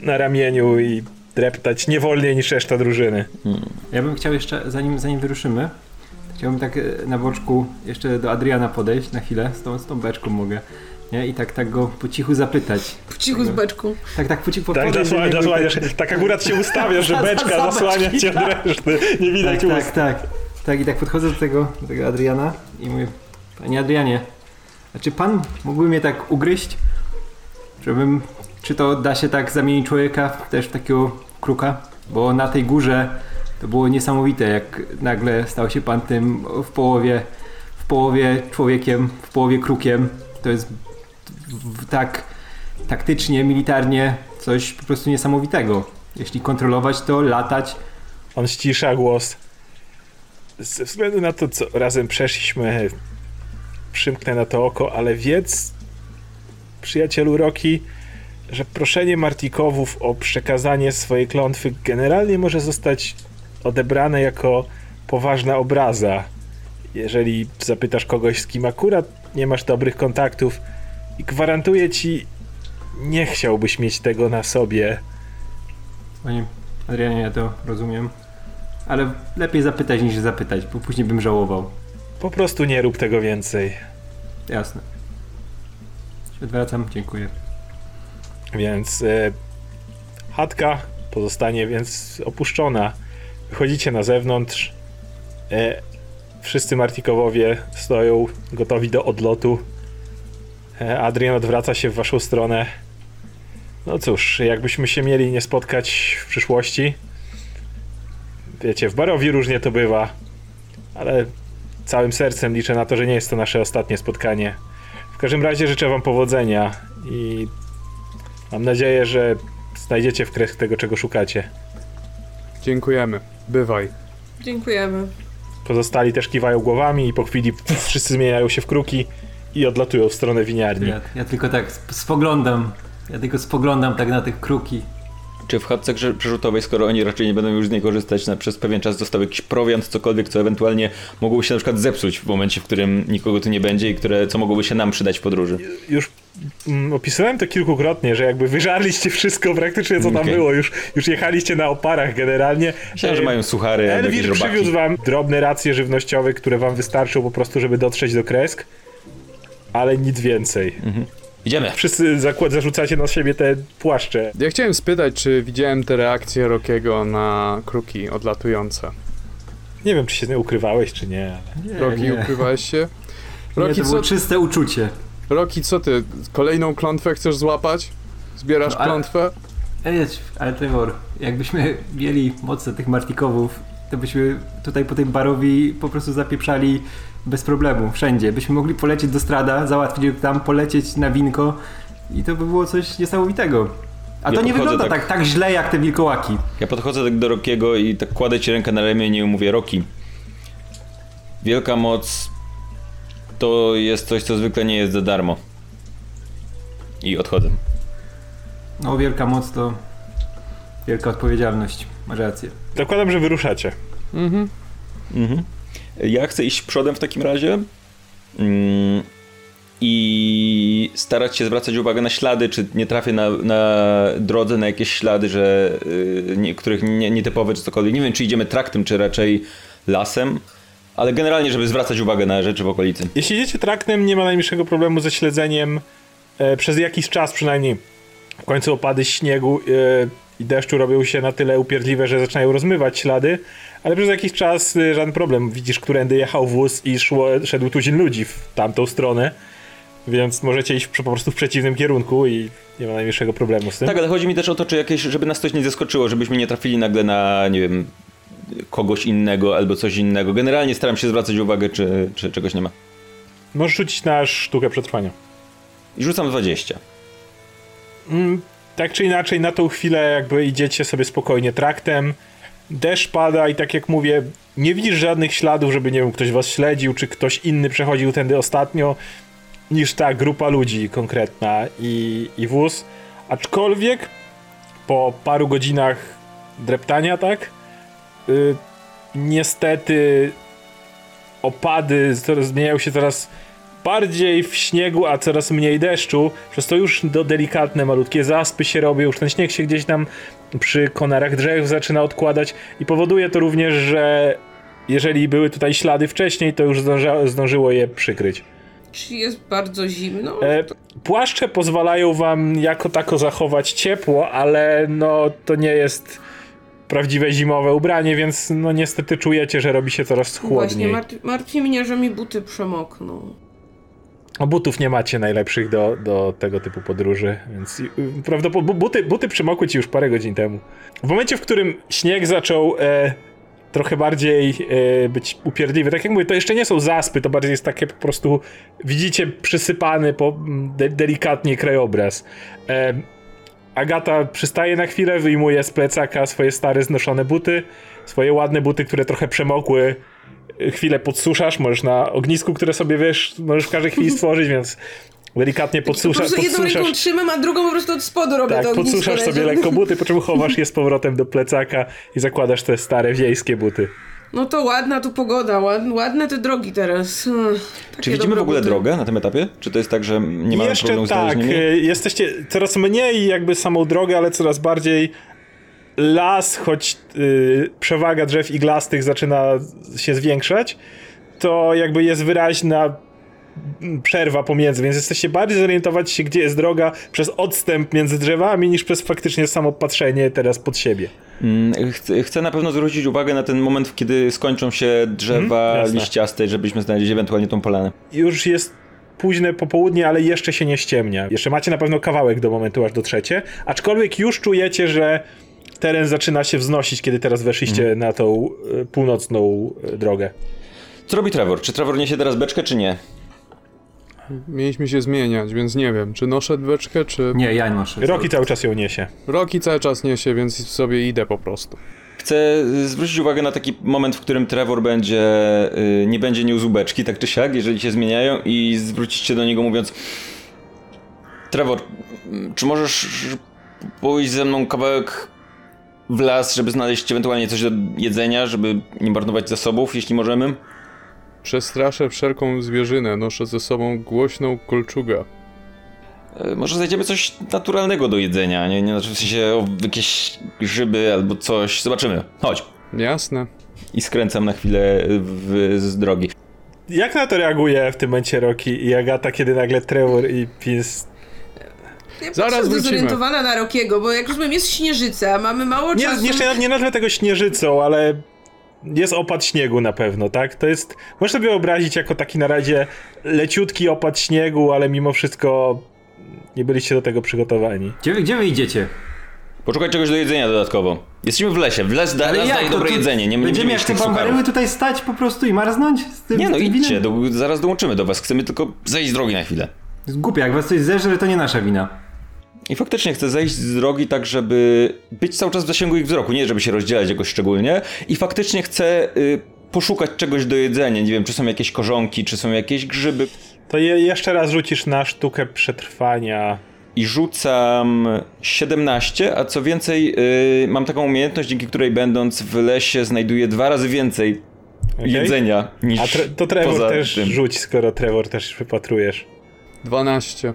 na ramieniu i dreptać nie wolniej niż reszta drużyny. Ja bym chciał jeszcze, zanim, zanim wyruszymy, chciałbym tak e, na boczku jeszcze do Adriana podejść na chwilę, z tą, z tą beczką mogę. Nie? I tak, tak go po cichu zapytać. Po cichu z beczką. Tak, tak po cichu Tak, zasłania, zasłaniasz, tak akurat się ustawiasz, że Za- za- beczka za zasłania cię od reszty. Nie widać Tak, ust. tak, tak. Tak, i tak podchodzę do tego, do tego Adriana i mówię, panie Adrianie, a czy pan mógłby mnie tak ugryźć, żebym, czy to da się tak zamienić człowieka też w takiego kruka? Bo na tej górze to było niesamowite, jak nagle stał się pan tym w połowie, w połowie człowiekiem, w połowie krukiem. To jest tak taktycznie, militarnie coś po prostu niesamowitego. Jeśli kontrolować to, latać, On ścisza głos. Ze względu na to, co razem przeszliśmy, przymknę na to oko, ale wiedz, przyjacielu Roki, że proszenie Martikowów o przekazanie swojej klątwy generalnie może zostać odebrane jako poważna obraza. Jeżeli zapytasz kogoś, z kim akurat nie masz dobrych kontaktów i gwarantuję ci, nie chciałbyś mieć tego na sobie. Panie Adrianie, ja to rozumiem. Ale lepiej zapytać niż zapytać, bo później bym żałował. Po prostu nie rób tego więcej. Jasne. Odwracam, dziękuję. Więc e, chatka pozostanie więc opuszczona. Wychodzicie na zewnątrz. E, wszyscy Martikowowie stoją gotowi do odlotu. E, Adrian odwraca się w waszą stronę. No cóż, jakbyśmy się mieli nie spotkać w przyszłości. Wiecie, w Barowi różnie to bywa, ale całym sercem liczę na to, że nie jest to nasze ostatnie spotkanie. W każdym razie życzę wam powodzenia i Mam nadzieję, że znajdziecie w kresk tego, czego szukacie. Dziękujemy. Bywaj. Dziękujemy. Pozostali też kiwają głowami i po chwili wszyscy zmieniają się w kruki i odlatują w stronę winiarni. Ja, ja tylko tak sp- spoglądam. Ja tylko spoglądam tak na tych kruki. Czy w chatce przerzutowej, skoro oni raczej nie będą już z niej korzystać, na, przez pewien czas został jakiś prowiant, cokolwiek, co ewentualnie mogłoby się na przykład zepsuć w momencie, w którym nikogo tu nie będzie i które, co mogłoby się nam przydać w podróży? Już mm, opisałem to kilkukrotnie, że jakby wyżarliście wszystko praktycznie, co tam Okej. było. Już, już jechaliście na oparach generalnie. Myślałem, że mają suchary, Elwir przywiózł wam drobne racje żywnościowe, które wam wystarczą po prostu, żeby dotrzeć do kresk, ale nic więcej. Idziemy. Wszyscy zakład zarzucacie na siebie te płaszcze. Ja chciałem spytać, czy widziałem te reakcje Rokiego na kruki odlatujące. Nie wiem, czy się z nią ukrywałeś, czy nie, ale... Nie, Roki, nie. ukrywałeś się? Nie, Roki, to było co, czyste uczucie. Roki, co ty? Kolejną klątwę chcesz złapać? Zbierasz No, ale- klątwę? Ej, ale Trevor, jakbyśmy mieli moce tych martikowów, to byśmy tutaj po tej barowi po prostu zapieprzali bez problemu, wszędzie. Byśmy mogli polecieć do strada, załatwić tam, polecieć na winko i to by było coś niesamowitego. A Ja to nie wygląda tak- tak, tak źle jak te wilkołaki. Ja podchodzę tak do Rokiego i tak kładę ci rękę na ramieniu i mówię, Roki, wielka moc to jest coś, co zwykle nie jest za darmo. I odchodzę. No, wielka moc to wielka odpowiedzialność. Masz rację. Zakładam, że wyruszacie. Mhm. Mhm. Ja chcę iść przodem w takim razie mm, i starać się zwracać uwagę na ślady, czy nie trafię na, na drodze na jakieś ślady, że y, nie, których nie, nietypowe czy cokolwiek. Nie wiem, czy idziemy traktem, czy raczej lasem, ale generalnie, żeby zwracać uwagę na rzeczy w okolicy. Jeśli idziecie traktem, nie ma najmniejszego problemu ze śledzeniem e, przez jakiś czas przynajmniej. W końcu opady śniegu e, i deszczu robią się na tyle upierdliwe, że zaczynają rozmywać ślady, ale przez jakiś czas e, żaden problem. Widzisz, którędy jechał wóz i szło, szedł tuzin ludzi w tamtą stronę, więc możecie iść po prostu w przeciwnym kierunku i nie ma najmniejszego problemu z tym. Tak, ale chodzi mi też o to, czy jakieś, żeby nas coś nie zaskoczyło, żebyśmy nie trafili nagle na, nie wiem, kogoś innego albo coś innego. Generalnie staram się zwracać uwagę, czy, czy czegoś nie ma. Możesz rzucić na sztukę przetrwania. I rzucam 20. Mm, tak czy inaczej, na tą chwilę jakby idziecie sobie spokojnie traktem. Deszcz pada i tak jak mówię, nie widzisz żadnych śladów, żeby nie wiem, ktoś was śledził, czy ktoś inny przechodził tędy ostatnio, niż ta grupa ludzi konkretna i, i wóz. Aczkolwiek po paru godzinach dreptania, tak? Y, niestety opady zmieniają się coraz bardziej w śniegu, a coraz mniej deszczu, przez to już do delikatne, malutkie zaspy się robią, już ten śnieg się gdzieś tam przy konarach drzew zaczyna odkładać i powoduje to również, że jeżeli były tutaj ślady wcześniej, to już zdąża, zdążyło je przykryć. Czy jest bardzo zimno? E, płaszcze pozwalają wam jako tako zachować ciepło, ale no to nie jest prawdziwe zimowe ubranie, więc no niestety czujecie, że robi się coraz Właśnie, chłodniej. martwi, martwi mnie, że mi buty przemokną. A butów nie macie najlepszych do, do tego typu podróży, więc y, prawdopodobnie buty, buty przymokły ci już parę godzin temu. W momencie, w którym śnieg zaczął e, trochę bardziej e, być upierdliwy, tak jak mówię, to jeszcze nie są zaspy, to bardziej jest takie po prostu, widzicie przysypany po, de, delikatnie krajobraz. E, Agata przystaje na chwilę, wyjmuje z plecaka swoje stare znoszone buty, swoje ładne buty, które trochę przemokły, chwilę podsuszasz, możesz na ognisku, które sobie wiesz, możesz w każdej chwili stworzyć, więc delikatnie po podsusza, prostu jedną ręką trzymam, a drugą po prostu od spodu robię Tak, to podsuszasz sobie lekko buty, po czym chowasz je z powrotem do plecaka i zakładasz te stare wiejskie buty. No to ładna tu pogoda, ład, ładne te drogi teraz. Ech, takie Czy widzimy w ogóle buty. drogę na tym etapie? Czy to jest tak, że nie mamy Jeszcze problemu z tak, y, jesteście coraz mniej jakby samą drogę, ale coraz bardziej las, choć y, przewaga drzew iglastych zaczyna się zwiększać, to jakby jest wyraźna mm, przerwa pomiędzy, więc jesteście bardziej zorientować się, gdzie jest droga przez odstęp między drzewami, niż przez faktycznie samo patrzenie teraz pod siebie. Mm, Chcę, na pewno zwrócić uwagę na ten moment, kiedy skończą się drzewa jasne. liściaste, żebyśmy znaleźli ewentualnie tą polanę. Już jest późne popołudnie, ale jeszcze się nie ściemnia. Jeszcze macie na pewno kawałek do momentu, aż dotrzecie, aczkolwiek już czujecie, że teren zaczyna się wznosić, kiedy teraz weszliście na tą y, północną y, drogę. Co robi Trevor? Czy Trevor niesie teraz beczkę, czy nie? Mieliśmy się zmieniać, więc nie wiem, czy noszę beczkę, czy... Nie, ja noszę. Roki cały czas ją niesie. Roki cały czas niesie, więc sobie idę po prostu. Chcę zwrócić uwagę na taki moment, w którym Trevor będzie, y, nie będzie niósł beczki, tak czy siak, jeżeli się zmieniają i zwrócić się do niego mówiąc Trevor, mm, czy możesz pójść ze mną kawałek w las, żeby znaleźć ewentualnie coś do jedzenia, żeby nie marnować zasobów, jeśli możemy? Przestraszę wszelką zwierzynę, noszę ze sobą głośną kolczugę. E, Może znajdziemy coś naturalnego do jedzenia, nie, nie znaczy w sensie o, jakieś grzyby albo coś. Zobaczymy. Chodź. Jasne. I skręcam na chwilę w, z drogi. Jak na to reaguje w tym momencie Roki i Agata, kiedy nagle Trevor i Pins Ja Zaraz wrócimy. zdezorientowana na Rokiego, bo jak rozumiem, jest śnieżyca, mamy mało Nie, czasu. nie, nie nazwę tego śnieżycą, ale jest opad śniegu na pewno, tak? To jest. Możesz sobie wyobrazić jako taki na razie leciutki opad śniegu, ale mimo wszystko nie byliście do tego przygotowani. Gdzie, wy- gdzie wy idziecie? Poszukaj czegoś do jedzenia dodatkowo. Jesteśmy w lesie, w les da, las daje to- dobre to jedzenie, nie Będziemy będziemy jak te bambaryły tutaj stać po prostu i marznąć? Z tym, Nie no, idźcie, do, zaraz dołączymy do was, chcemy tylko zejść z drogi na chwilę. Głupie, jak was coś zeżre, to nie nasza wina. I faktycznie chcę zejść z drogi tak, żeby być cały czas w zasięgu ich wzroku, nie żeby się rozdzielać jakoś szczególnie. I faktycznie chcę y, poszukać czegoś do jedzenia, nie wiem, czy są jakieś korzonki, czy są jakieś grzyby. To je, jeszcze raz rzucisz na sztukę przetrwania. I rzucam 17, a co więcej, y, mam taką umiejętność, dzięki której będąc w lesie znajduję dwa razy więcej okej? jedzenia niż A tre, to Trevor poza też tym. rzuć, skoro Trevor też wypatrujesz. 12.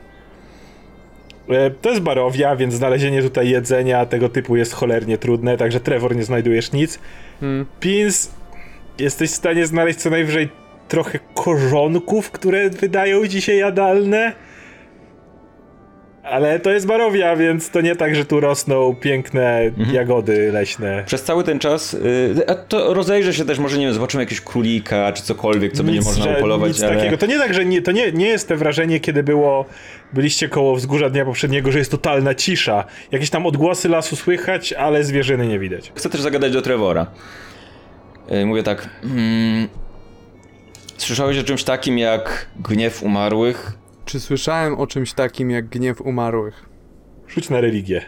E, To jest barowia, więc znalezienie tutaj jedzenia tego typu jest cholernie trudne, także Trevor nie znajdujesz nic. Hmm. Pins, jesteś w stanie znaleźć co najwyżej trochę korzonków, które wydają ci się jadalne. Ale to jest barowia, więc to nie tak, że tu rosną piękne Mhm. jagody leśne. Przez cały ten czas, y, a to rozejrzę się też, może nie wiem, zobaczymy jakiegoś królika, czy cokolwiek, co będzie Nic, można że- upolować, nic ale... takiego. To nie tak, że nie, to nie, nie jest te wrażenie, kiedy było, byliście koło wzgórza dnia poprzedniego, że jest totalna cisza. Jakieś tam odgłosy lasu słychać, ale zwierzyny nie widać. Chcę też zagadać do Trevora. Y, Mówię tak. Mm, słyszałeś o czymś takim jak gniew umarłych? Czy słyszałem o czymś takim jak gniew umarłych? Rzuć na religię.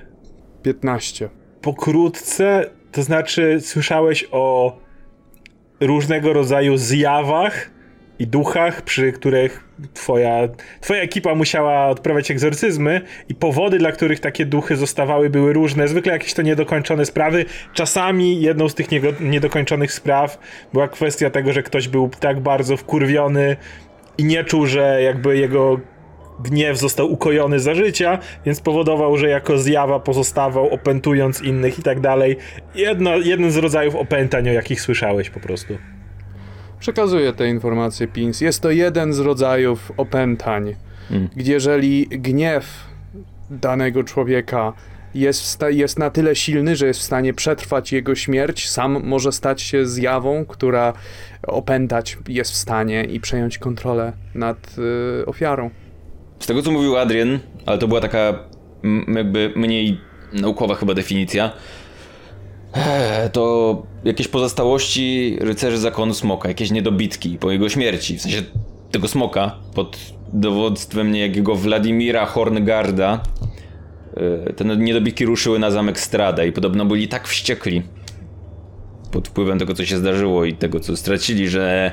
15. Pokrótce, to znaczy słyszałeś o różnego rodzaju zjawach i duchach, przy których twoja, twoja ekipa musiała odprawiać egzorcyzmy i powody, dla których takie duchy zostawały, były różne. Zwykle jakieś to niedokończone sprawy. Czasami jedną z tych niedokończonych spraw była kwestia tego, że ktoś był tak bardzo wkurwiony i nie czuł, że jakby jego gniew został ukojony za życia, więc powodował, że jako zjawa pozostawał, opętując innych i tak dalej. Jedno, jeden z rodzajów opętań, o jakich słyszałeś po prostu. Przekazuję te informacje Pins. Jest to jeden z rodzajów opętań, gdzie jeżeli gniew danego człowieka jest, jest na tyle silny, że jest w stanie przetrwać jego śmierć, sam może stać się zjawą, która opętać jest w stanie i przejąć kontrolę nad y, ofiarą. Z tego co mówił Adrian, ale to była taka jakby mniej naukowa chyba definicja, eh, to jakieś pozostałości rycerzy zakonu smoka, jakieś niedobitki po jego śmierci, w sensie tego smoka pod dowództwem niejakiego Wladimira Horngarda. eh, Te niedobitki ruszyły na zamek Strada i podobno byli tak wściekli pod wpływem tego, co się zdarzyło i tego, co stracili, że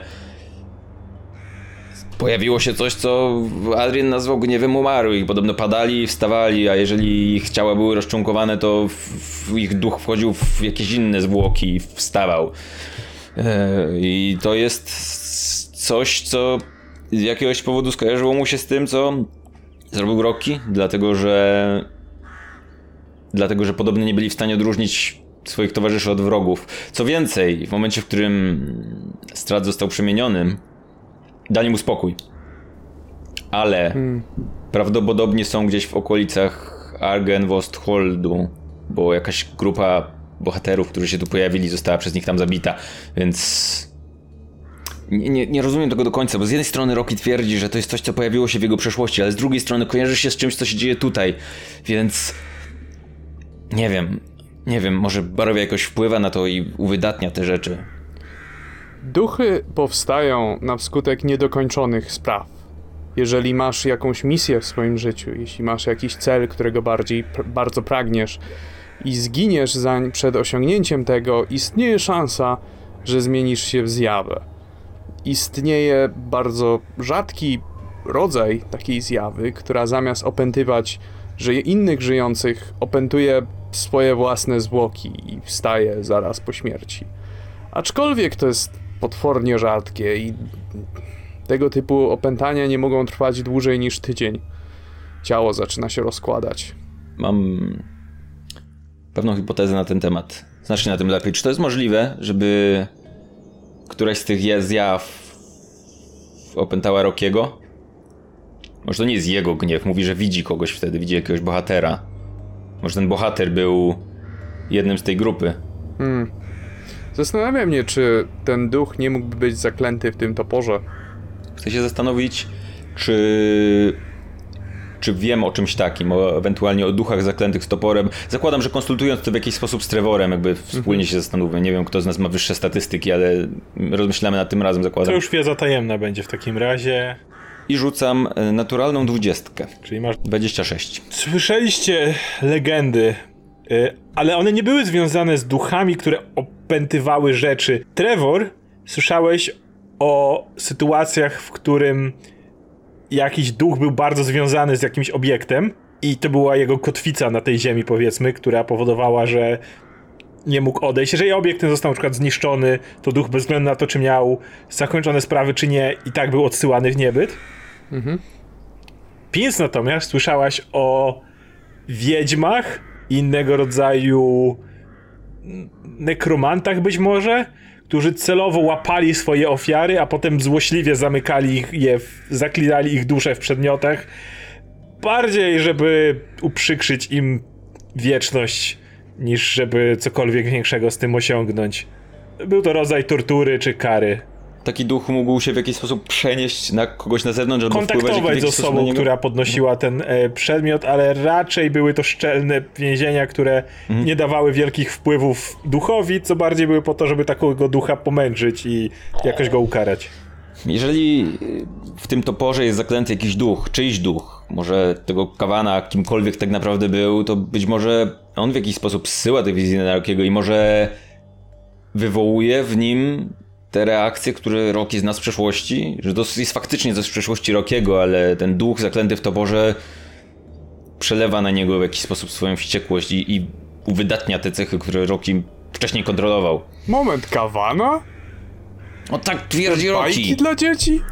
pojawiło się coś, co Adrian nazwał gniewem umarłych. Podobno padali i wstawali, a jeżeli ich ciała były rozczłonkowane, to ich duch wchodził w jakieś inne zwłoki i wstawał. E, I to jest coś, co z jakiegoś powodu skojarzyło mu się z tym, co zrobił Rocky, dlatego że dlatego, że podobno nie byli w stanie odróżnić swoich towarzyszy od wrogów. Co więcej, w momencie, w którym Strad został przemienionym, dali mu spokój. Ale prawdopodobnie są gdzieś w okolicach Argenwostholdu, bo jakaś grupa bohaterów, którzy się tu pojawili, została przez nich tam zabita, więc nie, nie, nie rozumiem tego do końca, bo z jednej strony Rocky twierdzi, że to jest coś, co pojawiło się w jego przeszłości, ale z drugiej strony kojarzy się z czymś, co się dzieje tutaj, więc nie wiem, nie wiem, może Barowia jakoś wpływa na to i uwydatnia te rzeczy. Duchy powstają na skutek niedokończonych spraw. Jeżeli masz jakąś misję w swoim życiu, jeśli masz jakiś cel, którego bardziej pr- bardzo pragniesz i zginiesz zań przed osiągnięciem tego, istnieje szansa, że zmienisz się w zjawę. Istnieje bardzo rzadki rodzaj takiej zjawy, która zamiast opętywać że innych żyjących, opętuje swoje własne zwłoki i wstaje zaraz po śmierci. Aczkolwiek to jest potwornie rzadkie i tego typu opętania nie mogą trwać dłużej niż tydzień. Ciało zaczyna się rozkładać. Mam pewną hipotezę na ten temat. Znacznie na tym lepiej. Czy to jest możliwe, żeby któraś z tych zjaw opętała Rokiego? Może to nie jest jego gniew, mówi, że widzi kogoś wtedy, widzi jakiegoś bohatera. Może ten bohater był jednym z tej grupy. Hmm. Zastanawiam mnie, czy ten duch nie mógłby być zaklęty w tym toporze. Chcę się zastanowić, czy. Czy wiem o czymś takim, o, ewentualnie o duchach zaklętych z toporem. Zakładam, że konsultując to w jakiś sposób z Trevorem, jakby wspólnie się zastanówmy. Nie wiem, kto z nas ma wyższe statystyki, ale rozmyślamy nad tym razem, To zakładam. już wiedza tajemna będzie w takim razie. I rzucam e, naturalną dwudziestkę. Czyli masz 26. Słyszeliście legendy, ale one nie były związane z duchami, które opętywały rzeczy. Trevor, słyszałeś o sytuacjach, w którym jakiś duch był bardzo związany z jakimś obiektem i to była jego kotwica na tej ziemi, powiedzmy, która powodowała, że nie mógł odejść. Jeżeli obiekt ten został na przykład zniszczony, to duch bez względu na to, czy miał zakończone sprawy, czy nie, i tak był odsyłany w niebyt. Pins natomiast słyszałaś o wiedźmach, innego rodzaju nekromantach być może, którzy celowo łapali swoje ofiary, a potem złośliwie zamykali je, zaklinali ich dusze w przedmiotach, bardziej żeby uprzykrzyć im wieczność, niż żeby cokolwiek większego z tym osiągnąć. Był to rodzaj tortury czy kary. Taki duch mógł się w jakiś sposób przenieść na kogoś na zewnątrz albo kontaktować z osobą, która podnosiła ten e, przedmiot, ale raczej były to szczelne więzienia, które Mhm. nie dawały wielkich wpływów duchowi, co bardziej były po to, żeby takiego ducha pomęczyć i jakoś go ukarać. Jeżeli y, w tym toporze jest zaklęty jakiś duch, czyjś duch, może tego kawana, kimkolwiek tak naprawdę był, to być może on w jakiś sposób zsyła te wizje na Rokiego i może wywołuje w nim te reakcje, które Roki zna z przeszłości, że to jest faktycznie coś z przeszłości Rokiego, ale ten duch zaklęty w toporze przelewa na niego w jakiś sposób swoją wściekłość i, i uwydatnia te cechy, które Roki wcześniej kontrolował. Moment, kawana? O tak twierdzi Bajki Roki! dla dzieci?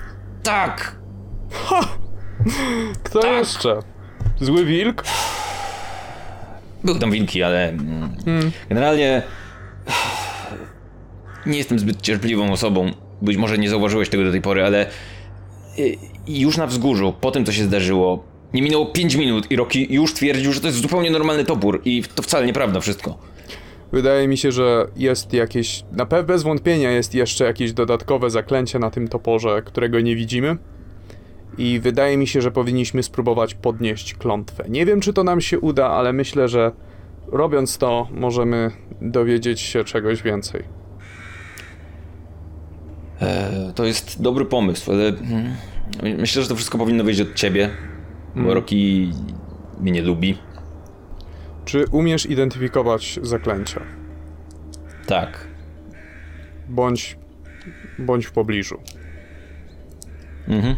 Tak! Kto jeszcze? Zły wilk? Były tam wilki, ale mm, generalnie nie jestem zbyt cierpliwą osobą. Być może nie zauważyłeś tego do tej pory, ale y, już na wzgórzu, po tym co się zdarzyło, nie minęło 5 minut i Rocky już twierdził, że to jest zupełnie normalny topór i to wcale nieprawda wszystko. Wydaje mi się, że jest jakieś. Na pewno bez wątpienia jest jeszcze jakieś dodatkowe zaklęcie na tym toporze, którego nie widzimy. I wydaje mi się, że powinniśmy spróbować podnieść klątwę. Nie wiem, czy to nam się uda, ale myślę, że robiąc to, możemy dowiedzieć się czegoś więcej. E, to jest dobry pomysł, ale mm, myślę, że to wszystko powinno wyjść od ciebie, bo Rocky mnie nie lubi. Czy umiesz identyfikować zaklęcia? Tak. Bądź. bądź w pobliżu. Mhm.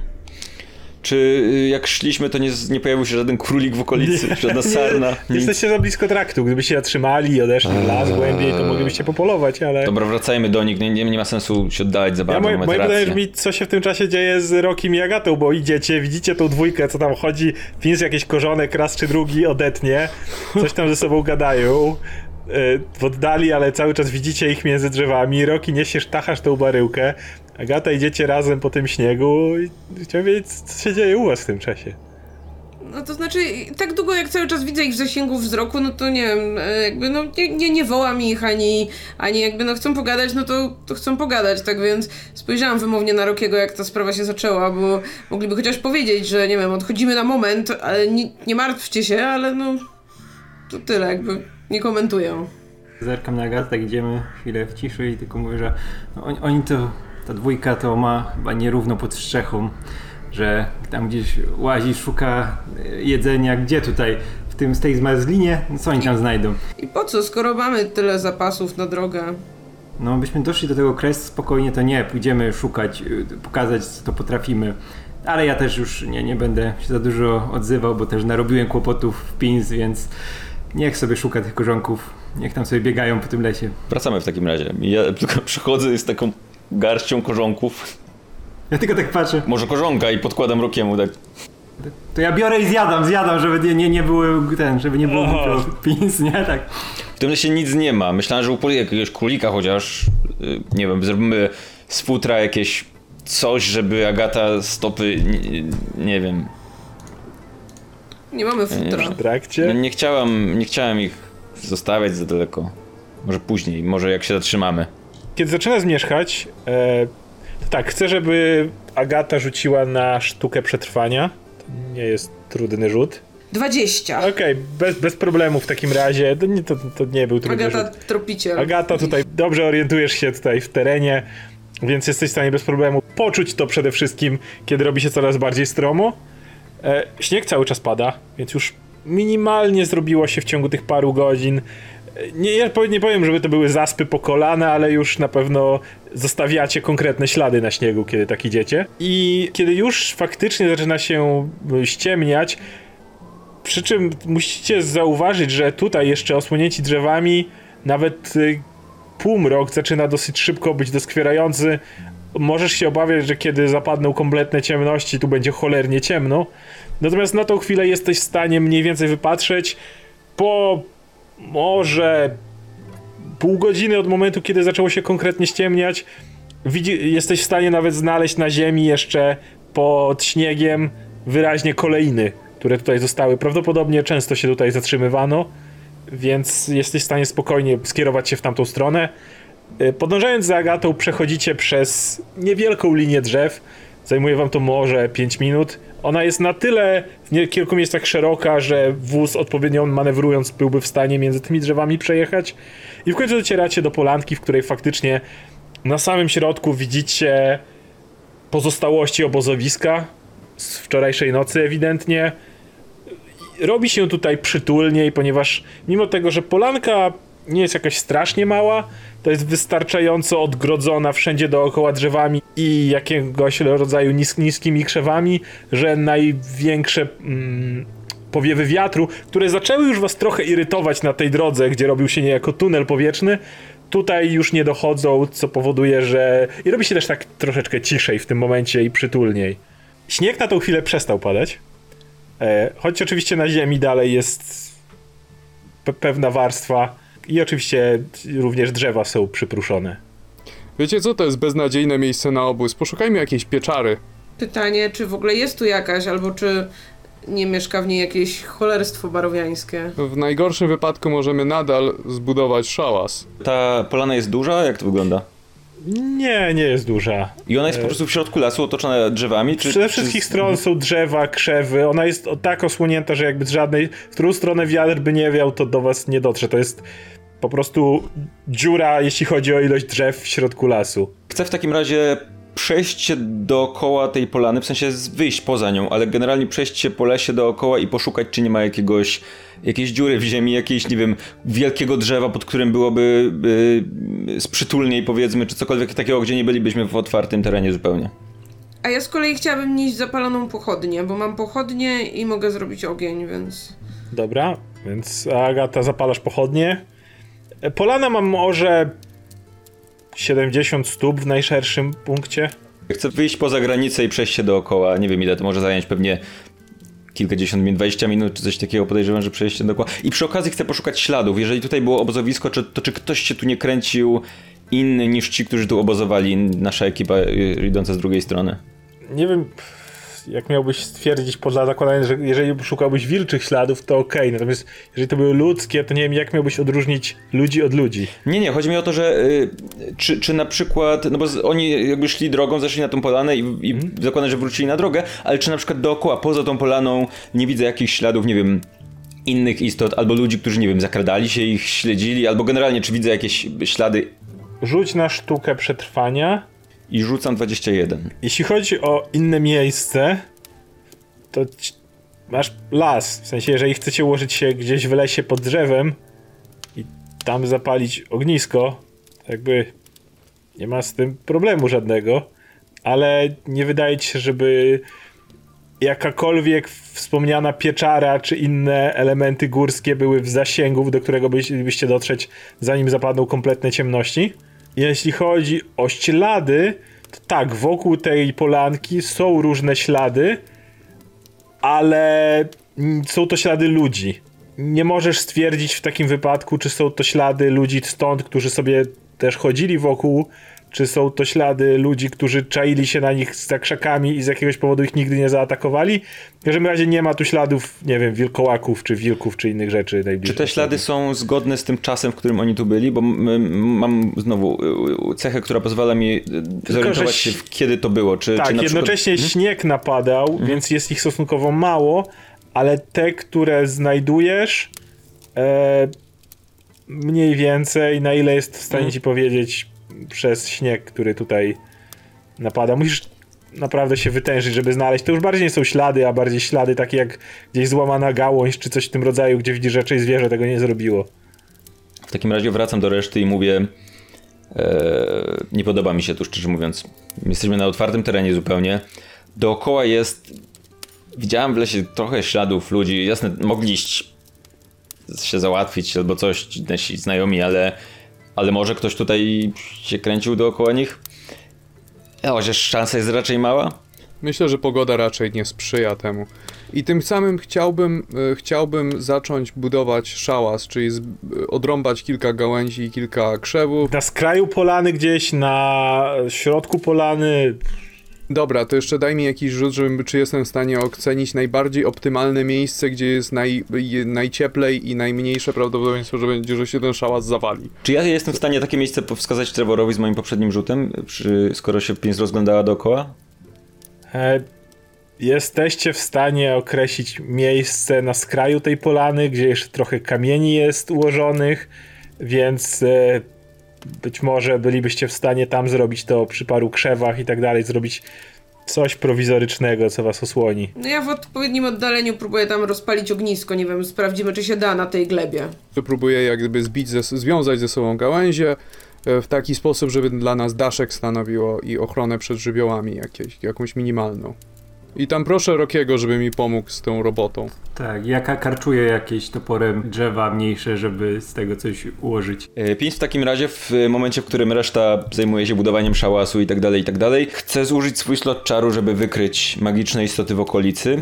Czy y, jak szliśmy, to nie, nie pojawił się żaden królik w okolicy, żadna sarna, nic? Jesteście za blisko traktu. Gdyby się zatrzymali i odeszli w las głębiej, to moglibyście popolować, ale... Dobra, wracajmy do nich, nie, nie, nie ma sensu się oddalać za Ja bardzo, moje, mamy moje rację. pytanie brzmi, co się w tym czasie dzieje z Rokim i Agatą, bo idziecie, widzicie tą dwójkę, co tam chodzi, Fins jakiś korzonek, raz czy drugi odetnie, coś tam ze sobą gadają, y, w oddali, ale cały czas widzicie ich między drzewami, Roki niesiesz, tachasz tą baryłkę, Agata idziecie razem po tym śniegu i chciałem wiedzieć, co się dzieje u was w tym czasie. No to znaczy, tak długo jak cały czas widzę ich w zasięgu wzroku, no to nie wiem, e, jakby no nie, nie, nie wołam ich, ani, ani jakby no chcą pogadać, no to, to chcą pogadać, tak więc spojrzałam wymownie na Rokiego, jak ta sprawa się zaczęła, bo mogliby chociaż powiedzieć, że nie wiem, odchodzimy na moment, ale nie, nie martwcie się, ale no to tyle, jakby nie komentuję. Zerkam na Agatę, tak idziemy chwilę w ciszy i tylko mówię, że no, oni, oni to, ta dwójka to ma chyba nierówno pod strzechą, że tam gdzieś łazi, szuka jedzenia, gdzie tutaj, w tym, z tej zmarzlinie, no co oni tam znajdą? I po co, skoro mamy tyle zapasów na drogę? No byśmy doszli do tego kresu spokojnie, to nie, pójdziemy szukać, y, pokazać co to potrafimy. Ale ja też już nie, nie będę się za dużo odzywał, bo też narobiłem kłopotów w Pins, więc niech sobie szuka tych korzonków, niech tam sobie biegają po tym lesie. Wracamy w takim razie. Ja tylko przychodzę z taką garścią korzonków, Ja tylko tak patrzę, może korzonka i podkładam Rokiemu tak. to ja biorę i zjadam, zjadam, żeby nie, nie, nie było ten, żeby nie było głupio Pins, nie? Tak. W tym lesie nic nie ma. Myślałem, że upoli jakiegoś królika chociaż, y, nie wiem, zrobimy z futra jakieś coś, żeby Agata stopy, nie, nie wiem, Nie mamy futra. w No, trakcie. nie chciałam, nie chciałem ich zostawiać za daleko. Może później, może jak się zatrzymamy. Kiedy zaczyna zmierzchać, e, to tak, chcę, żeby Agata rzuciła na sztukę przetrwania. To nie jest trudny rzut. 20. Okej, bez, bez problemu w takim razie. To nie, to, to nie był trudny Agata rzut. Tropiciel. Agata, tutaj dobrze orientujesz się tutaj w terenie, więc jesteś w stanie bez problemu poczuć to przede wszystkim, kiedy robi się coraz bardziej stromo. E, śnieg cały czas pada, więc już minimalnie zrobiło się w ciągu tych paru godzin. E, Nie, nie powiem, żeby to były zaspy po kolana, ale już na pewno zostawiacie konkretne ślady na śniegu, kiedy tak idziecie. I kiedy już faktycznie zaczyna się y, ściemniać, przy czym musicie zauważyć, że tutaj jeszcze osłonięci drzewami nawet y, półmrok zaczyna dosyć szybko być doskwierający. Możesz się obawiać, że kiedy zapadną kompletne ciemności, tu będzie cholernie ciemno. Natomiast na tą chwilę jesteś w stanie mniej więcej wypatrzeć po może pół godziny od momentu, kiedy zaczęło się konkretnie ściemniać. Widzi, jesteś w stanie nawet znaleźć na ziemi jeszcze pod śniegiem wyraźnie kolejny, które tutaj zostały. Prawdopodobnie często się tutaj zatrzymywano, więc jesteś w stanie spokojnie skierować się w tamtą stronę. Y, Podążając za Agatą, przechodzicie przez niewielką linię drzew. Zajmuje wam to może 5 minut. Ona jest na tyle w kilku miejscach szeroka, że wóz odpowiednio manewrując byłby w stanie między tymi drzewami przejechać. I w końcu docieracie do polanki, w której faktycznie na samym środku widzicie pozostałości obozowiska z wczorajszej nocy ewidentnie. Robi się tutaj przytulniej, ponieważ mimo tego, że polanka nie jest jakaś strasznie mała, to jest wystarczająco odgrodzona wszędzie dookoła drzewami i jakiegoś rodzaju nis niskimi krzewami, że największe mm, powiewy wiatru, które zaczęły już was trochę irytować na tej drodze, gdzie robił się niejako tunel powietrzny, tutaj już nie dochodzą, co powoduje, że... I robi się też tak troszeczkę ciszej w tym momencie i przytulniej. Śnieg na tą chwilę przestał padać, e, choć oczywiście na ziemi dalej jest pe pewna warstwa i oczywiście również drzewa są przypruszone. Wiecie co, to jest beznadziejne miejsce na obóz. Poszukajmy jakiejś pieczary. Pytanie, czy w ogóle jest tu jakaś, albo czy nie mieszka w niej jakieś cholerstwo barowiańskie. W najgorszym wypadku możemy nadal zbudować szałas. Ta polana jest duża? Jak to wygląda? Nie, nie jest duża. I ona jest po prostu w środku lasu, otoczona drzewami? Czy, Ze czy wszystkich z- stron są drzewa, krzewy. Ona jest tak osłonięta, że jakby z żadnej, w którą stronę wiatr by nie wiał, to do was nie dotrze. To jest po prostu dziura, jeśli chodzi o ilość drzew w środku lasu. Chcę w takim razie przejść się dookoła tej polany, w sensie wyjść poza nią, ale generalnie przejść się po lesie dookoła i poszukać, czy nie ma jakiegoś, jakiejś dziury w ziemi, jakiejś, nie wiem, wielkiego drzewa, pod którym byłoby y, sprzytulniej, powiedzmy, czy cokolwiek takiego, gdzie nie bylibyśmy w otwartym terenie zupełnie. A ja z kolei chciałabym nieść zapaloną pochodnię, bo mam pochodnie i mogę zrobić ogień, więc... Dobra, więc Agata, zapalasz pochodnie. Polana ma może 70 stóp w najszerszym punkcie. Chcę wyjść poza granicę i przejść się dookoła. Nie wiem ile to może zająć, pewnie kilkadziesiąt minut, 20 minut, czy coś takiego podejrzewam, że przejście dookoła. I przy okazji chcę poszukać śladów. Jeżeli tutaj było obozowisko, czy, to czy ktoś się tu nie kręcił inny niż ci, którzy tu obozowali, nasza ekipa y, idąca z drugiej strony. Nie wiem, jak miałbyś stwierdzić poza zakładaniem, że jeżeli szukałbyś wilczych śladów, to okej. Natomiast jeżeli to były ludzkie, to nie wiem, jak miałbyś odróżnić ludzi od ludzi. Nie, nie, chodzi mi o to, że y, czy, czy na przykład, no bo oni jakby szli drogą, zeszli na tą polanę i, i zakładam, że wrócili na drogę, ale czy na przykład dookoła, poza tą polaną nie widzę jakichś śladów, nie wiem, innych istot, albo ludzi, którzy, nie wiem, zakradali się, ich śledzili, albo generalnie, czy widzę jakieś ślady Rzuć na sztukę przetrwania. I rzucam 21. Jeśli chodzi o inne miejsce, to masz las. W sensie, jeżeli chcecie ułożyć się gdzieś w lesie pod drzewem i tam zapalić ognisko, jakby nie ma z tym problemu żadnego, ale nie wydaje ci się, żeby jakakolwiek wspomniana pieczara czy inne elementy górskie były w zasięgu, do którego byście dotrzeć, zanim zapadną kompletne ciemności. Jeśli chodzi o ślady, to tak, wokół tej polanki są różne ślady, ale są to ślady ludzi. Nie możesz stwierdzić w takim wypadku, czy są to ślady ludzi stąd, którzy sobie też chodzili wokół, czy są to ślady ludzi, którzy czaili się na nich za krzakami i z jakiegoś powodu ich nigdy nie zaatakowali. W każdym razie nie ma tu śladów, nie wiem, wilkołaków, czy wilków, czy innych rzeczy Czy najbliższych. te ślady są zgodne z tym czasem, w którym oni tu byli? Bo mam znowu y, y, cechę, która pozwala mi y, zorientować że się, kiedy to było. Czy, Tak, czy na jednocześnie przykład... śnieg napadał, więc jest ich stosunkowo mało, ale te, które znajdujesz, e, mniej więcej, na ile jest w stanie Mhm. ci powiedzieć przez śnieg, który tutaj napada. Musisz naprawdę się wytężyć, żeby znaleźć. To już bardziej nie są ślady, a bardziej ślady takie jak gdzieś złamana gałąź, czy coś w tym rodzaju, gdzie widzisz raczej zwierzę tego nie zrobiło. W takim razie wracam do reszty i mówię. E, nie podoba mi się tu, szczerze mówiąc. Jesteśmy na otwartym terenie zupełnie. Dookoła jest. Widziałem w lesie trochę śladów ludzi. Jasne, mogli iść się załatwić albo coś, nasi znajomi, ale, ale może ktoś tutaj się kręcił dookoła nich? Ja, chociaż szansa jest raczej mała. Myślę, że pogoda raczej nie sprzyja temu. I tym samym chciałbym, e, chciałbym zacząć budować szałas, czyli z, e, odrąbać kilka gałęzi i kilka krzewów. Na skraju polany gdzieś, na środku polany, Dobra, to jeszcze daj mi jakiś rzut, żebym, czy jestem w stanie ocenić najbardziej optymalne miejsce, gdzie jest naj, najcieplej i najmniejsze prawdopodobieństwo, że będzie, że się ten szałas zawali. Czy ja jestem w stanie takie miejsce wskazać Trevorowi z moim poprzednim rzutem, przy, skoro się pięć rozglądała dookoła? E, Jesteście w stanie określić miejsce na skraju tej polany, gdzie jeszcze trochę kamieni jest ułożonych, więc e, być może bylibyście w stanie tam zrobić to przy paru krzewach i tak dalej, zrobić coś prowizorycznego, co was osłoni. No ja w odpowiednim oddaleniu próbuję tam rozpalić ognisko, nie wiem, sprawdzimy czy się da na tej glebie. To próbuję jak gdyby zbić ze, związać ze sobą gałęzie e, w taki sposób, żeby dla nas daszek stanowiło i ochronę przed żywiołami jakieś, jakąś minimalną. I tam proszę Rokiego, żeby mi pomógł z tą robotą. Tak, ja ka- karczuję jakieś toporem drzewa mniejsze, żeby z tego coś ułożyć. E, Pięć w takim razie, w momencie, w którym reszta zajmuje się budowaniem szałasu i tak dalej, i tak dalej, chce zużyć swój slot czaru, żeby wykryć magiczne istoty w okolicy.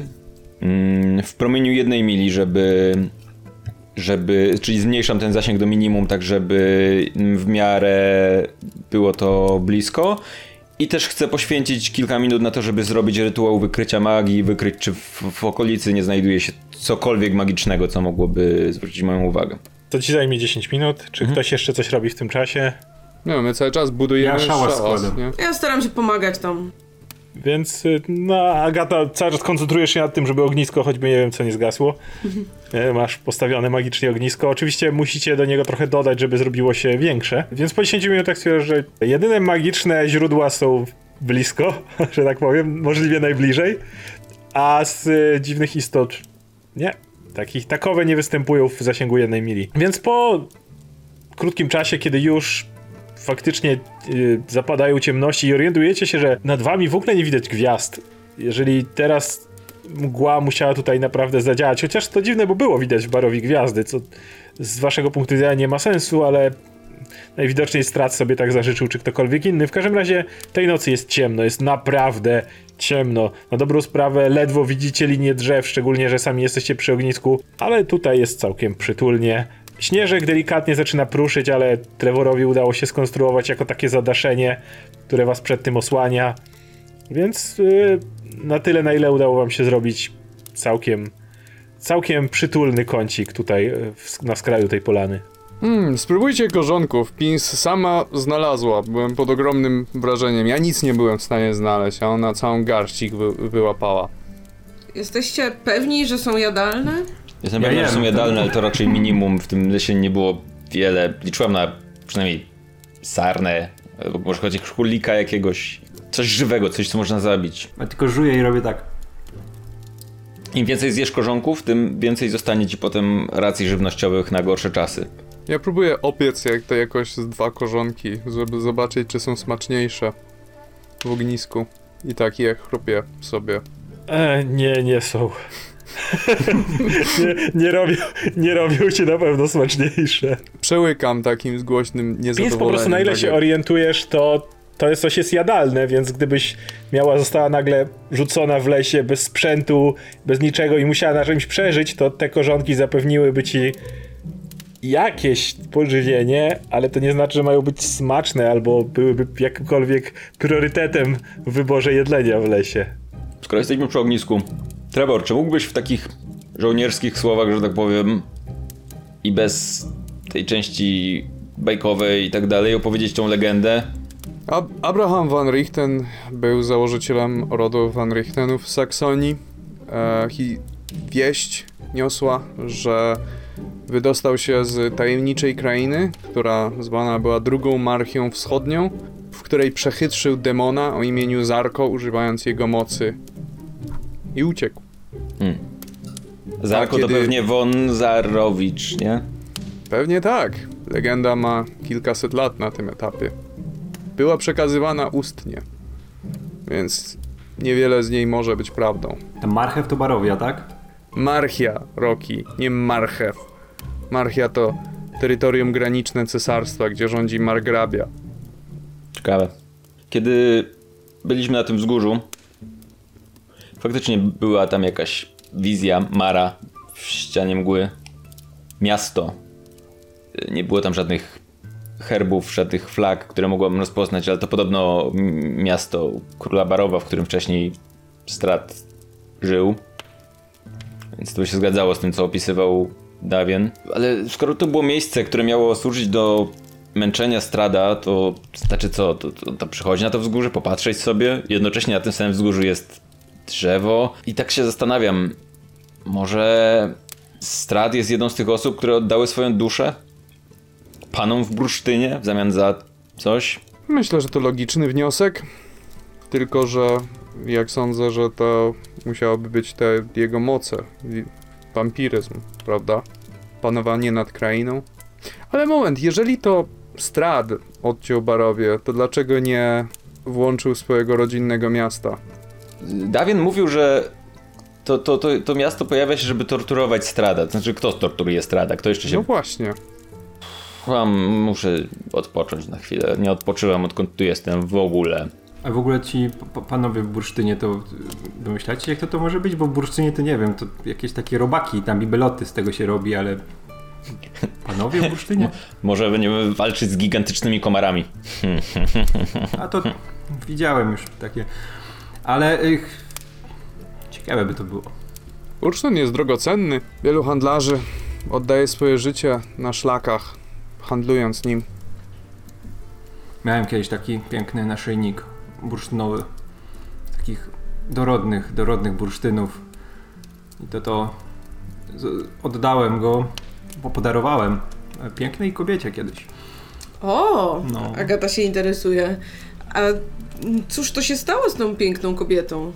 Mm, W promieniu jednej mili, żeby. żeby czyli zmniejszam ten zasięg do minimum, tak żeby w miarę było to blisko. I też chcę poświęcić kilka minut na to, żeby zrobić rytuał wykrycia magii, wykryć, czy w, w okolicy nie znajduje się cokolwiek magicznego, co mogłoby zwrócić moją uwagę. To ci zajmie 10 minut. Czy ktoś jeszcze coś robi w tym czasie? No, my cały czas budujemy Ja szałas? Ja staram się pomagać tam. Więc, y, no, Agata, cały czas koncentrujesz się nad tym, żeby ognisko choćby nie wiem co nie zgasło. E, Masz postawione magicznie ognisko. Oczywiście musicie do niego trochę dodać, żeby zrobiło się większe. Więc po 10 minutach stwierdzasz, że jedyne magiczne źródła są blisko, że tak powiem, możliwie najbliżej. A z y, dziwnych istot nie. Takich, takowe nie występują w zasięgu jednej mili. Więc po krótkim czasie, kiedy już faktycznie y, zapadają ciemności i orientujecie się, że nad wami w ogóle nie widać gwiazd. Jeżeli teraz mgła musiała tutaj naprawdę zadziałać, chociaż to dziwne, bo było widać w barowi gwiazdy, co z waszego punktu widzenia nie ma sensu, ale najwidoczniej strat sobie tak zażyczył, czy ktokolwiek inny. W każdym razie tej nocy jest ciemno, jest naprawdę ciemno. Na dobrą sprawę ledwo widzicie linię drzew, szczególnie, że sami jesteście przy ognisku, ale tutaj jest całkiem przytulnie. Śnieżek delikatnie zaczyna pruszyć, ale Trevorowi udało się skonstruować jako takie zadaszenie, które was przed tym osłania. Więc yy, na tyle, na ile udało wam się zrobić całkiem, całkiem przytulny kącik tutaj yy, w, na skraju tej polany. Hmm, spróbujcie korzonków. Pins sama znalazła. Byłem pod ogromnym wrażeniem. Ja nic nie byłem w stanie znaleźć, a ona całą garścik wy, wyłapała. Jesteście pewni, że są jadalne? Jestem Ja pewien, że jem. są jadalne, ale to raczej minimum. W tym lesie nie było wiele. Liczyłem na przynajmniej sarnę, albo może choć królika jakiegoś. Coś żywego, coś, co można zabić. A tylko żuję i robię tak. Im więcej zjesz korzonków, tym więcej zostanie ci potem racji żywnościowych na gorsze czasy. Ja próbuję opiec jak to jakoś z dwa korzonki, żeby zobaczyć, czy są smaczniejsze w ognisku. I tak je chrupię sobie. E, nie, nie są. Nie, nie, robią, nie robią ci na pewno smaczniejsze. Przełykam takim głośnym Więc niezadowoleniem. po prostu na ile tak się jak- orientujesz, to to jest coś jest jadalne, więc gdybyś miała, została nagle rzucona w lesie bez sprzętu, bez niczego i musiała na czymś przeżyć, to te korzonki zapewniłyby ci jakieś pożywienie, ale to nie znaczy, że mają być smaczne albo byłyby jakimkolwiek priorytetem w wyborze jedlenia w lesie. Skoro jesteśmy przy ognisku, Trevor, czy mógłbyś w takich żołnierskich słowach, że tak powiem, i bez tej części bajkowej i tak dalej, opowiedzieć tą legendę? Ab Abraham van Richten był założycielem rodu van Richtenów w Saksonii. E, wieść niosła, że wydostał się z tajemniczej krainy, która zwana była drugą marchią wschodnią, w której przechytrzył demona o imieniu Zarko, używając jego mocy. I uciekł. Zarko A to kiedy- pewnie von Zarowicz, nie? Pewnie tak. Legenda ma kilkaset lat na tym etapie. Była przekazywana ustnie, więc niewiele z niej może być prawdą. Ta marchew to barowia, tak? Marchia, Roki, nie Marchew. Marchia to terytorium graniczne cesarstwa, gdzie rządzi margrabia. Ciekawe. Kiedy byliśmy na tym wzgórzu, faktycznie była tam jakaś wizja Mara w ścianie mgły. Miasto. Nie było tam żadnych herbów, żadnych flag, które mogłabym rozpoznać, ale to podobno miasto króla Barowa, w którym wcześniej Strat żył. Więc to się zgadzało z tym, co opisywał Dawien. Ale skoro to było miejsce, które miało służyć do męczenia Strada, to znaczy co? To, to, to przychodzi na to wzgórze, popatrzeć sobie. Jednocześnie na tym samym wzgórzu jest drzewo. I tak się zastanawiam, może Strad jest jedną z tych osób, które oddały swoją duszę panom w bursztynie w zamian za coś? Myślę, że to logiczny wniosek. Tylko, że jak sądzę, że to musiałoby być te jego moce. Wampiryzm, prawda? Panowanie nad krainą. Ale moment, jeżeli to Strad odciął Barowie, to dlaczego nie włączył swojego rodzinnego miasta? Dawien mówił, że to, to, to, to miasto pojawia się, żeby torturować Strada. To znaczy, kto torturuje Strada? Kto jeszcze się No właśnie. Mam, muszę odpocząć na chwilę. Nie odpoczyłem odkąd tu jestem w ogóle. A w ogóle ci panowie w bursztynie to domyślacie, jak to to może być? Bo w bursztynie to nie wiem, to jakieś takie robaki, tam bibeloty z tego się robi, ale panowie w bursztynie? Może będziemy walczyć z gigantycznymi komarami. A to widziałem już takie. Ale y, ciekawe by to było. Bursztyn jest drogocenny. Wielu handlarzy oddaje swoje życie na szlakach, handlując nim. Miałem kiedyś taki piękny naszyjnik bursztynowy. Takich dorodnych, dorodnych bursztynów. I to to oddałem go, bo podarowałem pięknej kobiecie kiedyś. O, No. Agata się interesuje. A cóż to się stało z tą piękną kobietą?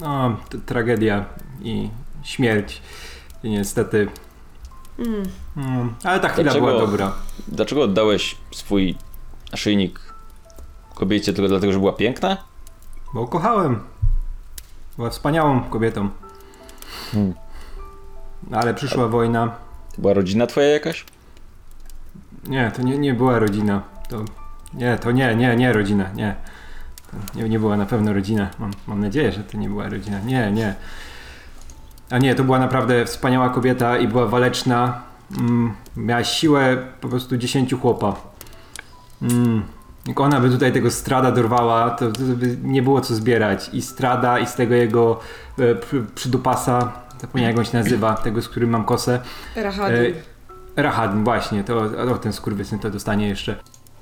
No, tragedia i śmierć. I niestety. Mm. Mm, ale ta chwila Dlaczego? była dobra. Dlaczego oddałeś swój naszyjnik kobiecie tylko dlatego, że była piękna? Bo kochałem. Była wspaniałą kobietą. Hmm. Ale przyszła wojna. To była rodzina twoja jakaś? Nie, to nie, nie była rodzina. To, nie, to nie, nie, nie rodzina, nie. Nie, nie była na pewno rodzina. Mam, mam nadzieję, że to nie była rodzina. Nie, nie. A nie, to była naprawdę wspaniała kobieta i była waleczna. Mm, miała siłę po prostu dziesięciu chłopa. Mm. Jak ona by tutaj tego strada dorwała, to, to by nie było co zbierać. I strada, i z tego jego e, pr- przydupasa, zapomniałem jak on się nazywa, tego z którym mam kosę. Rahady. E, Rahadin, właśnie, to o, ten skurwysyn to dostanie jeszcze.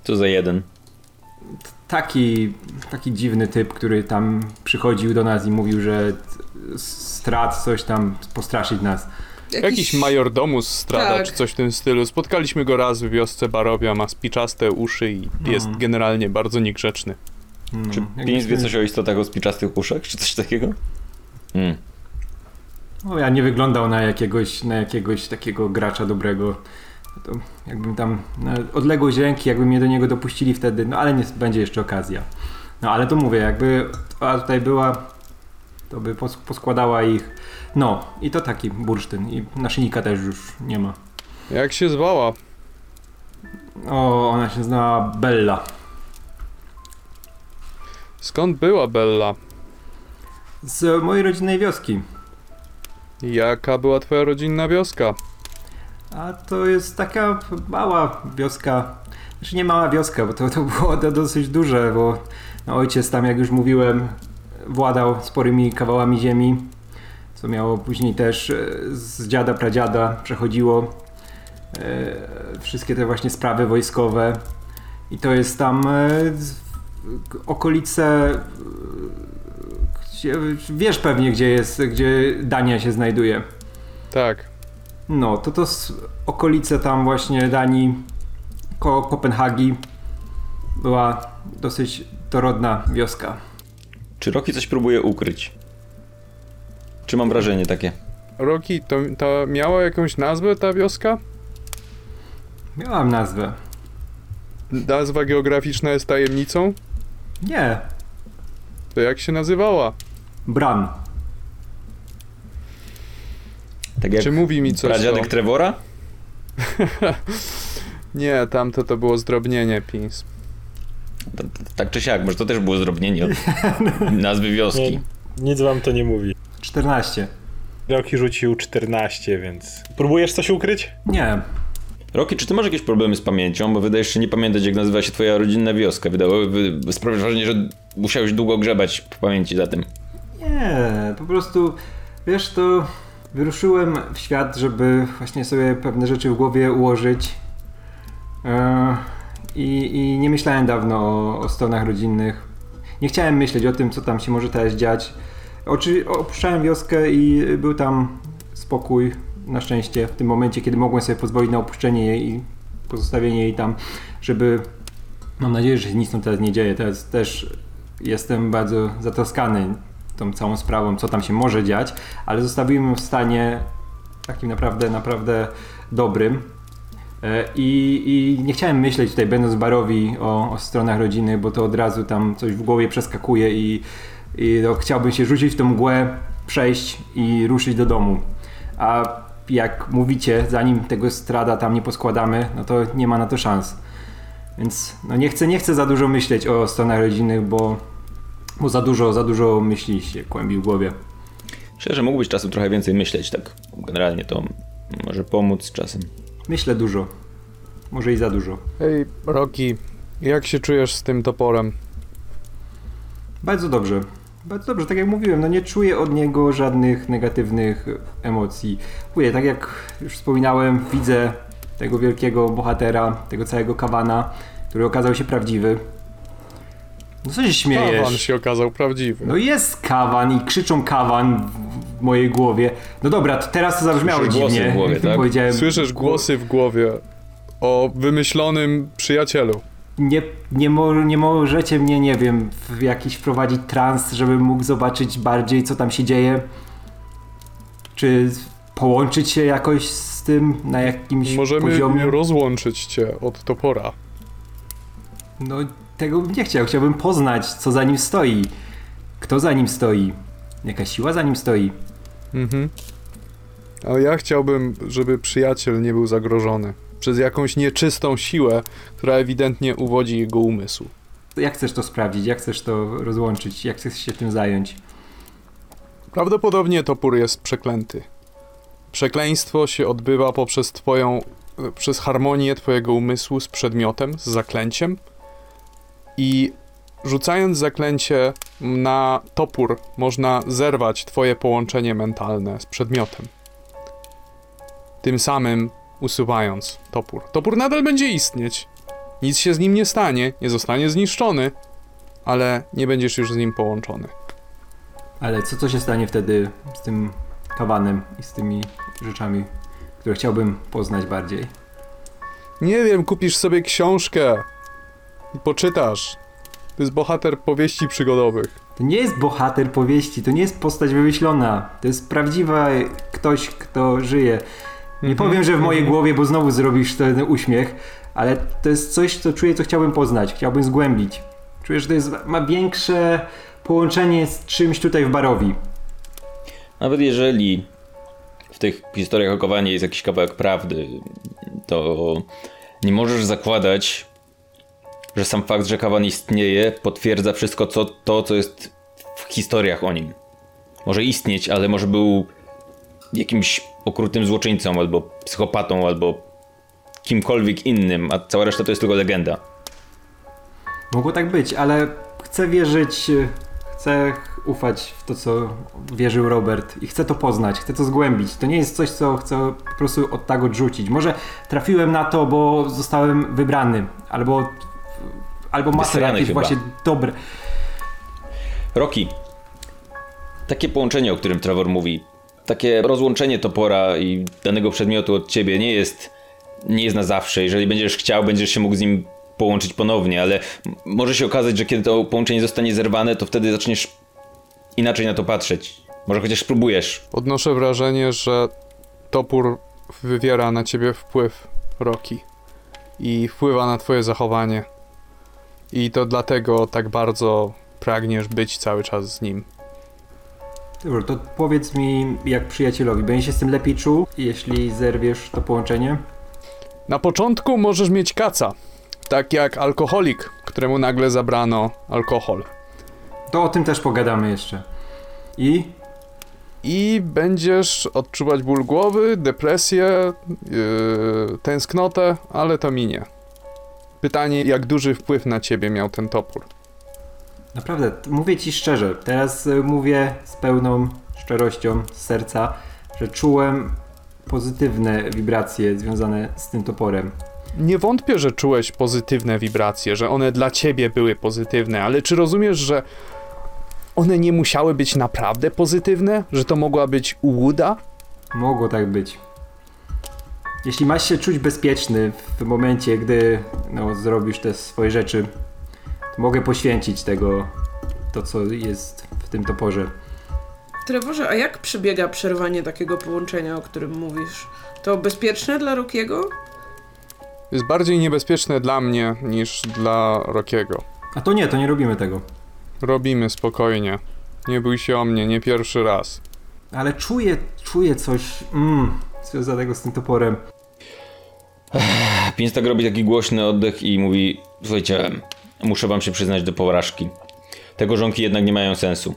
Co za jeden? Taki, taki dziwny typ, który tam przychodził do nas i mówił, że strat coś tam postraszyć nas. Jakiś majordomus strada, Tak. czy coś w tym stylu. Spotkaliśmy go raz w wiosce Barowia, ma spiczaste uszy i jest No. generalnie bardzo niegrzeczny. No, Czy pięć wie coś o istotach o spiczastych uszach, czy coś takiego? Hmm. No, ja nie wyglądał na jakiegoś, na jakiegoś takiego gracza dobrego. To jakbym tam na odległość ręki, jakby mnie do niego dopuścili wtedy, no ale nie będzie jeszcze okazja. No ale to mówię, jakby a tutaj była, to by pos- poskładała ich. No i to taki bursztyn i naszyjnika też już nie ma. Jak się zwała? O, ona się znała Bella. Skąd była Bella? Z mojej rodzinnej wioski. Jaka była twoja rodzinna wioska? A to jest taka mała wioska. Znaczy nie mała wioska, bo to, to było dosyć duże, bo no, ojciec tam, jak już mówiłem, władał sporymi kawałami ziemi, co miało później też e, z dziada, pradziada przechodziło e, wszystkie te właśnie sprawy wojskowe. I to jest tam e, okolice e, gdzie, wiesz pewnie gdzie jest, gdzie Dania się znajduje. Tak. No, to to s- okolice tam właśnie Danii, koło Kopenhagi była dosyć dorodna wioska. Czy Rocky coś próbuje ukryć? Czy mam wrażenie takie? Roki, to, to miała jakąś nazwę ta wioska? Miałam nazwę. Nazwa geograficzna jest tajemnicą? Nie, To jak się nazywała? Bran. Tak jak Czy mówi mi coś pradziadek to? Trevora? Nie, tamto to było zdrobnienie PiS. To- to- Tak czy siak, może to też było zdrobnienie od nazwy wioski. Nie, nic wam to nie mówi. 14. Roki rzucił 14, więc... Próbujesz coś ukryć? Nie, Rocky, czy ty masz jakieś problemy z pamięcią? Bo wydajesz się nie pamiętać, jak nazywa się twoja rodzinna wioska. Wydało, wy, sprawiasz wrażenie, że musiałeś długo grzebać w pamięci za tym. nie, po prostu wiesz, to wyruszyłem w świat, żeby właśnie sobie pewne rzeczy w głowie ułożyć. E, I, I nie myślałem dawno o, o stronach rodzinnych. Nie chciałem myśleć o tym, co tam się może teraz dziać. Oczy, opuszczałem wioskę i był tam spokój, na szczęście, w tym momencie, kiedy mogłem sobie pozwolić na opuszczenie jej i pozostawienie jej tam, żeby. Mam nadzieję, że się nic tam teraz nie dzieje. Teraz też jestem bardzo zatroskany tą całą sprawą, co tam się może dziać, ale zostawiłem ją w stanie takim naprawdę, naprawdę dobrym. E, I, I nie chciałem myśleć tutaj, będąc barowi, o, o stronach rodziny, bo to od razu tam coś w głowie przeskakuje i, i no, chciałbym się rzucić w tą mgłę, przejść i ruszyć do domu. A jak mówicie, zanim tego strada tam nie poskładamy, no to nie ma na to szans. Więc no nie chcę, nie chcę za dużo myśleć o stronach rodzinnych, bo, bo za dużo, za dużo myśli się kłębi w głowie. Myślę, że mógłbyś czasem trochę więcej myśleć, tak generalnie to może pomóc czasem. Myślę dużo. Może i za dużo. Ej, Roki, jak się czujesz z tym toporem? Bardzo dobrze. Bardzo dobrze, tak jak mówiłem, no nie czuję od niego żadnych negatywnych emocji. Mówię, tak jak już wspominałem, widzę tego wielkiego bohatera, tego całego kawana, który okazał się prawdziwy. No co się śmiejesz? Kawan się okazał prawdziwy. No jest kawan i krzyczą kawan w mojej głowie. No dobra, to teraz to zabrzmiało Słyszysz głosy dziwnie. w głowie, tak? Powiedziałem, Słyszysz głosy w głowie o wymyślonym przyjacielu. nie, nie, mo, nie możecie mnie, nie wiem, w jakiś wprowadzić trans, żebym mógł zobaczyć bardziej, co tam się dzieje? Czy połączyć się jakoś z tym na jakimś Możemy poziomie? rozłączyć cię od topora. No, tego bym nie chciał. Chciałbym poznać, co za nim stoi. Kto za nim stoi? Jaka siła za nim stoi? Mhm. Ale ja chciałbym, żeby przyjaciel nie był zagrożony przez jakąś nieczystą siłę, która ewidentnie uwodzi jego umysł. Jak chcesz to sprawdzić? Jak chcesz to rozłączyć? Jak chcesz się tym zająć? Prawdopodobnie topór jest przeklęty. Przekleństwo się odbywa poprzez twoją, e, przez harmonię twojego umysłu z przedmiotem, z zaklęciem i rzucając zaklęcie na topór można zerwać twoje połączenie mentalne z przedmiotem. Tym samym usuwając topór. Topór nadal będzie istnieć. Nic się z nim nie stanie, nie zostanie zniszczony, ale nie będziesz już z nim połączony. Ale co, co się stanie wtedy z tym kawanem i z tymi rzeczami, które chciałbym poznać bardziej? Nie wiem, kupisz sobie książkę poczytasz. To jest bohater powieści przygodowych. To nie jest bohater powieści, to nie jest postać wymyślona. To jest prawdziwa ktoś, kto żyje. Nie Mhm. powiem, że w mojej głowie, bo znowu zrobisz ten uśmiech, ale to jest coś, co czuję, co chciałbym poznać, chciałbym zgłębić. Czuję, że to jest, ma większe połączenie z czymś tutaj w Barowi. Nawet jeżeli w tych historiach o jest jakiś kawałek prawdy, to nie możesz zakładać, że sam fakt, że Kawan istnieje, potwierdza wszystko co, to, co jest w historiach o nim. Może istnieć, ale może był jakimś okrutnym złoczyńcą, albo psychopatą, albo kimkolwiek innym, a cała reszta to jest tylko legenda. Mogło tak być, ale chcę wierzyć, chcę ufać w to, co wierzył Robert i chcę to poznać, chcę to zgłębić. To nie jest coś, co chcę po prostu od tak odrzucić. Może trafiłem na to, bo zostałem wybrany, albo, albo ma to jakieś chyba. właśnie dobre. Roki, takie połączenie, o którym Trevor mówi, takie rozłączenie topora i danego przedmiotu od ciebie nie jest, nie jest na zawsze. Jeżeli będziesz chciał, będziesz się mógł z nim połączyć ponownie, ale może się okazać, że kiedy to połączenie zostanie zerwane, to wtedy zaczniesz inaczej na to patrzeć. Może chociaż spróbujesz. Odnoszę wrażenie, że topór wywiera na ciebie wpływ, Roki. I wpływa na twoje zachowanie. I to dlatego tak bardzo pragniesz być cały czas z nim. Dobra, to powiedz mi jak przyjacielowi, będziesz się z tym lepiej czuł, jeśli zerwiesz to połączenie? Na początku możesz mieć kaca. Tak jak alkoholik, któremu nagle zabrano alkohol. To o tym też pogadamy jeszcze. I? I będziesz odczuwać ból głowy, depresję, yy, tęsknotę, ale to minie. Pytanie, jak duży wpływ na ciebie miał ten topór? Naprawdę, mówię ci szczerze, teraz y, mówię z pełną szczerością z serca, że czułem pozytywne wibracje związane z tym toporem. Nie wątpię, że czułeś pozytywne wibracje, że one dla ciebie były pozytywne, ale czy rozumiesz, że one nie musiały być naprawdę pozytywne? Że to mogła być ułuda? Mogło tak być. Jeśli masz się czuć bezpieczny w momencie, gdy no, zrobisz te swoje rzeczy, to mogę poświęcić tego, to co jest w tym toporze. Trevorze, a jak przebiega przerwanie takiego połączenia, o którym mówisz? To bezpieczne dla Rokiego? Jest bardziej niebezpieczne dla mnie niż dla Rokiego. A to nie, to nie robimy tego. Robimy spokojnie. Nie bój się o mnie, nie pierwszy raz. Ale czuję, czuję coś mm, związanego z tym toporem. Więc tak robi taki głośny oddech i mówi: Słuchajcie, muszę wam się przyznać do porażki. Te gorzonki jednak nie mają sensu.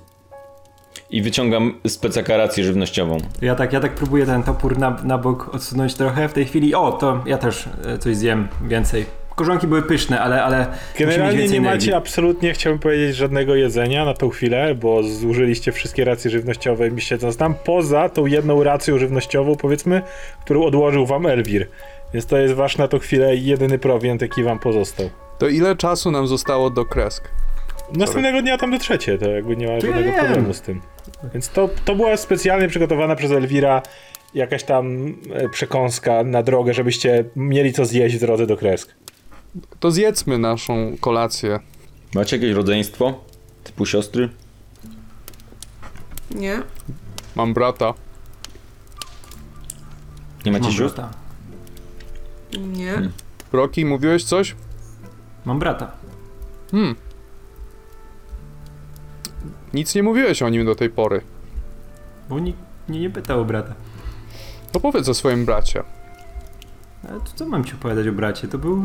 I wyciągam z plecaka rację żywnościową. Ja tak, ja tak próbuję ten topór na, na bok odsunąć trochę w tej chwili. O, to ja też e, coś zjem więcej. Korzonki były pyszne, ale, ale Generalnie nie energii. macie absolutnie, chciałbym powiedzieć, żadnego jedzenia na tą chwilę, bo zużyliście wszystkie racje żywnościowe mi siedząc tam, poza tą jedną racją żywnościową, powiedzmy, którą odłożył wam Elwir. Więc to jest wasz na tą chwilę jedyny prowiant, jaki wam pozostał. To ile czasu nam zostało do kresk? Następnego dnia tam dotrzecie, to jakby nie ma To żadnego problemu z tym. Więc to, to była specjalnie przygotowana przez Elwira jakaś tam e, przekąska na drogę, żebyście mieli co zjeść w drodze do Kresk. To zjedzmy naszą kolację. Macie jakieś rodzeństwo? Typu siostry? Nie? Mam brata. Nie macie sióstr? brata. Nie? Hmm. Roki, mówiłeś coś? Mam brata. Hmm. Nic nie mówiłeś o nim do tej pory. Bo nikt mnie nie pytał o brata. To powiedz o swoim bracie. Ale to co mam ci opowiadać o bracie? To był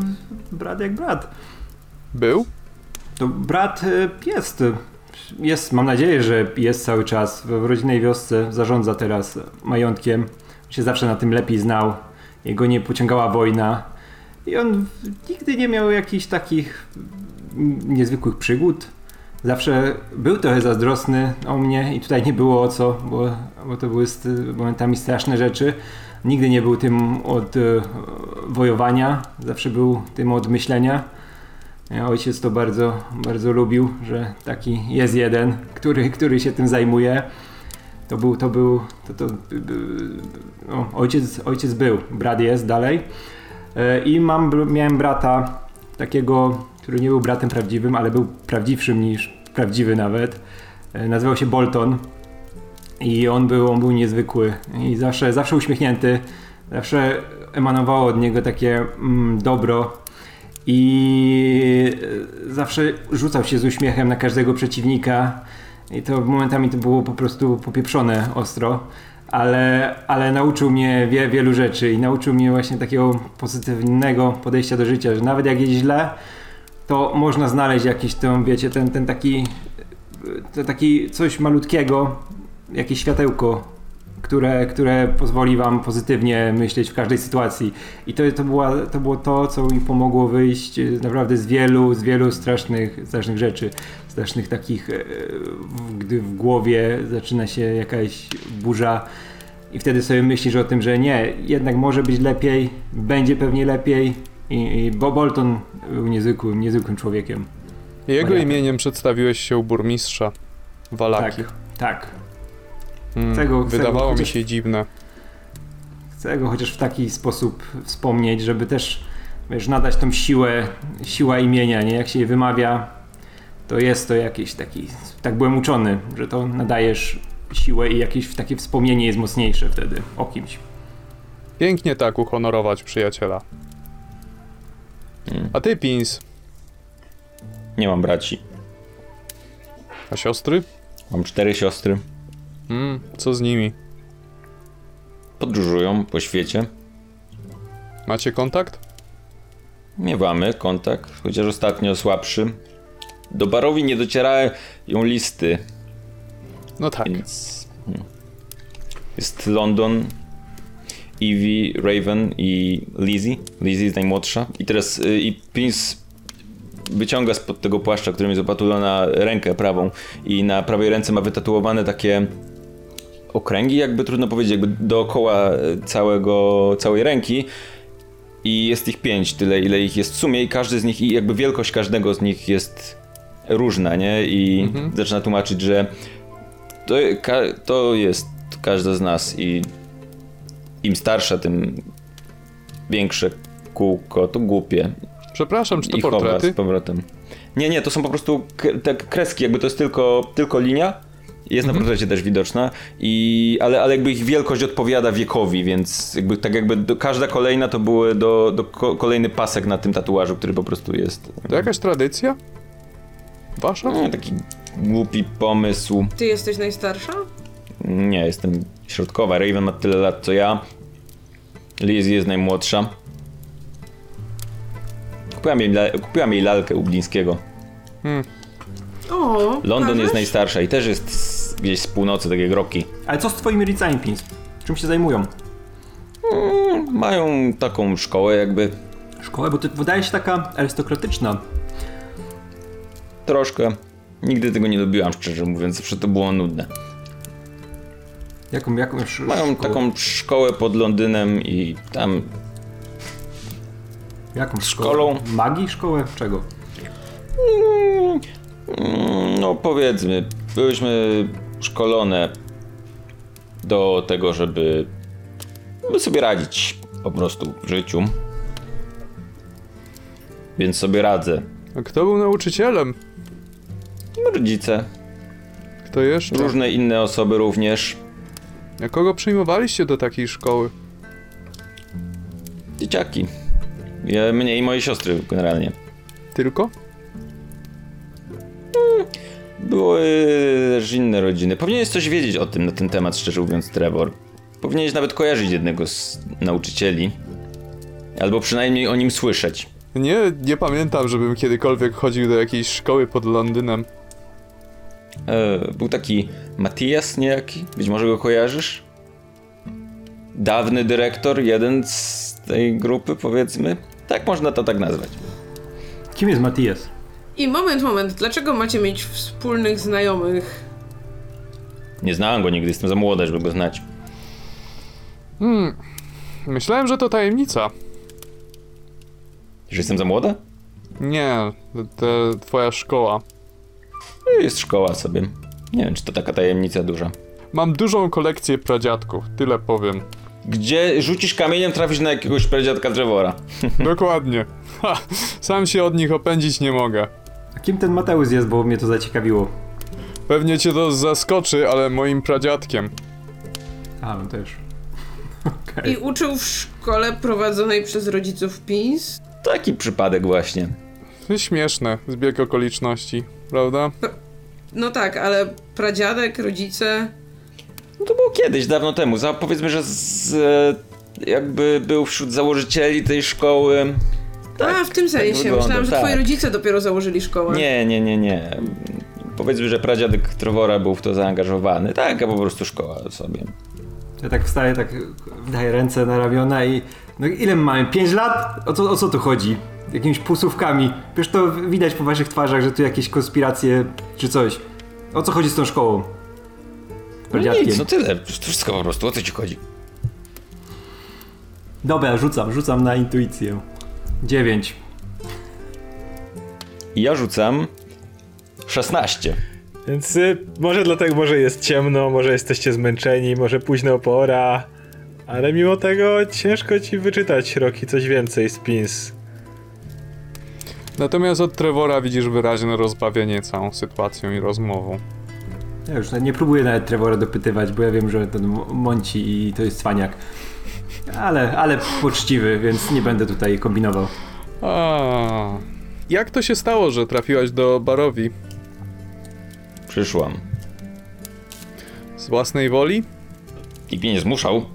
brat jak brat. Był? To brat jest. e, Jest, mam nadzieję, że jest cały czas w rodzinnej wiosce. Zarządza teraz majątkiem. Się zawsze na tym lepiej znał. Jego nie pociągała wojna. I on nigdy nie miał jakichś takich niezwykłych przygód. Zawsze był trochę zazdrosny o mnie i tutaj nie było o co, bo, bo to były momentami straszne rzeczy. Nigdy nie był tym od e, wojowania, zawsze był tym od myślenia. Ja Ojciec to bardzo, bardzo lubił, że taki jest jeden, który, który się tym zajmuje. To był, to był, to, to, no, ojciec, ojciec był, brat jest dalej. E, I mam, miałem brata, takiego, który nie był bratem prawdziwym, ale był prawdziwszym niż prawdziwy nawet. E, Nazywał się Bolton. I on był, on był niezwykły i zawsze, zawsze uśmiechnięty, zawsze emanowało od niego takie mm, dobro i e, zawsze rzucał się z uśmiechem na każdego przeciwnika i to momentami to było po prostu popieprzone ostro, ale, ale nauczył mnie wie, wielu rzeczy i nauczył mnie właśnie takiego pozytywnego podejścia do życia, że nawet jak jest źle, to można znaleźć jakiś ten, wiecie, ten, ten taki, ten taki coś malutkiego, jakieś światełko, które, które pozwoli wam pozytywnie myśleć w każdej sytuacji. I to, to, była, to było to, co mi pomogło wyjść e, naprawdę z wielu, z wielu strasznych, strasznych rzeczy. Strasznych takich, e, gdy w głowie zaczyna się jakaś burza i wtedy sobie myślisz o tym, że nie, jednak może być lepiej, będzie pewnie lepiej. I, i Bo Bolton był niezwykłym, niezwykłym człowiekiem. Jego Wariatem. imieniem przedstawiłeś się u burmistrza Walaki. Tak, tak. Hmm, Tego- wydawało mi się dziwne. Chcę go chociaż w taki sposób wspomnieć, żeby też wiesz, nadać tą siłę, siła imienia, nie? Jak się je wymawia, to jest to jakiś taki, tak byłem uczony, że to nadajesz siłę i jakieś takie wspomnienie jest mocniejsze wtedy o kimś. Pięknie tak uhonorować przyjaciela. Hmm. A ty, Pins, Nie mam braci. a siostry? Mam cztery siostry. Hmm, co z nimi? Podróżują po świecie. Macie kontakt? Miewamy kontakt, chociaż ostatnio słabszy. Do Barowi nie docierają listy, No tak. więc... hmm. Jest London, Evie, Raven i Lizzie. Lizzie jest najmłodsza. I teraz y, i Prince wyciąga spod tego płaszcza, którym jest opatulona rękę prawą i na prawej ręce ma wytatuowane takie okręgi, jakby trudno powiedzieć, jakby dookoła y, całego, całej ręki i jest ich pięć, tyle ile ich jest w sumie i każdy z nich, i jakby wielkość każdego z nich jest różna, nie? I Mhm. zaczyna tłumaczyć, że to, to jest każda z nas i im starsza, tym większe kółko, to głupie. Przepraszam, czy to I portrety? z powrotem. Nie, nie, to są po prostu te kreski, jakby to jest tylko, tylko linia. Jest Mhm. na portrecie też widoczna, i, ale, ale jakby ich wielkość odpowiada wiekowi, więc jakby tak jakby do, każda kolejna to były do, do ko- kolejny pasek na tym tatuażu, który po prostu jest. To jakaś tradycja? Wasza? No, taki głupi pomysł. Ty jesteś najstarsza? Nie, jestem środkowa. Raven ma tyle lat co ja. Lizzie jest najmłodsza. Kupiłam jej, kupiłam jej lalkę u Blińskiego. O, London pokażesz? jest najstarsza i też jest z, gdzieś z północy, tak jak Rocky. Ale co z twoimi rodzicami, Pins? Czym się zajmują? Mają taką szkołę jakby Szkołę, bo ty wydaje się taka arystokratyczna. troszkę. Nigdy tego nie lubiłam, szczerze mówiąc, zawsze to było nudne. Jaką, jaką sz- Mają szkołę? taką szkołę pod Londynem i tam Jaką szkołę? szkolą. Magii szkołę? Czego? Mm, mm, No powiedzmy, byłyśmy szkolone do tego, żeby, żeby sobie radzić po prostu w życiu. Więc sobie radzę. A kto był nauczycielem? Rodzice, Kto jeszcze? różne inne osoby również. A kogo przyjmowaliście do takiej szkoły? Dzieciaki. Ja, mnie i moje siostry generalnie. Tylko? Były też inne rodziny. Powinieneś coś wiedzieć o tym, na ten temat, szczerze mówiąc, Trevor. Powinieneś nawet kojarzyć jednego z nauczycieli. Albo przynajmniej o nim słyszeć. Nie, nie pamiętam, żebym kiedykolwiek chodził do jakiejś szkoły pod Londynem. E, był taki Matias niejaki, być może go kojarzysz? Dawny dyrektor, jeden z tej grupy, powiedzmy. Tak można to tak nazwać. Kim jest Matias? I moment, moment, dlaczego macie mieć wspólnych znajomych? Nie znałem go nigdy, jestem za młoda, żeby go znać. Hmm. Myślałem, że to tajemnica. Że jestem za młoda? Nie, to twoja szkoła. Jest szkoła sobie. Nie wiem, czy to taka tajemnica duża. Mam dużą kolekcję pradziadków, tyle powiem. Gdzie rzucisz kamieniem, trafisz na jakiegoś pradziadka Trevora. Dokładnie. Ha, sam się od nich opędzić nie mogę. A kim ten Mateusz jest, bo mnie to zaciekawiło. Pewnie cię to zaskoczy, ale moim pradziadkiem. A, no też. Okej. I uczył w szkole prowadzonej przez rodziców PiS? Taki przypadek właśnie. To śmieszne, zbieg okoliczności, prawda? No tak, ale pradziadek, rodzice... No to było kiedyś, dawno temu. Za, powiedzmy, że z, e, jakby był wśród założycieli tej szkoły. A, w tym sensie. wygląda, Myślałam, że tak. twoi rodzice dopiero założyli szkołę. Nie, nie, nie, nie. Powiedzmy, że pradziadek Trevora był w to zaangażowany. Tak, a po prostu szkoła sobie. Ja tak wstaję, tak daję ręce na ramiona i no ile my mamy? 5 lat? O co, o co tu chodzi? Jakimiś półsłówkami. Przecież to widać po waszych twarzach, że tu jakieś konspiracje czy coś. O co chodzi z tą szkołą? No nic, no tyle. To wszystko po prostu, o co ci chodzi? Dobra, rzucam, rzucam na intuicję. 9. I ja rzucam 16. Więc y, może dlatego, może jest ciemno, może jesteście zmęczeni, może późna pora, ale mimo tego ciężko ci wyczytać Roki coś więcej z Pins. Natomiast od Trevora widzisz wyraźne rozbawienie całą sytuacją i rozmową. Ja już nie próbuję nawet Trevora dopytywać, bo ja wiem, że ten mąci i to jest cwaniak. Ale, ale poczciwy, więc nie będę tutaj kombinował. A, jak to się stało, że trafiłaś do Barowi? Przyszłam. Z własnej woli? Nikt mnie nie zmuszał.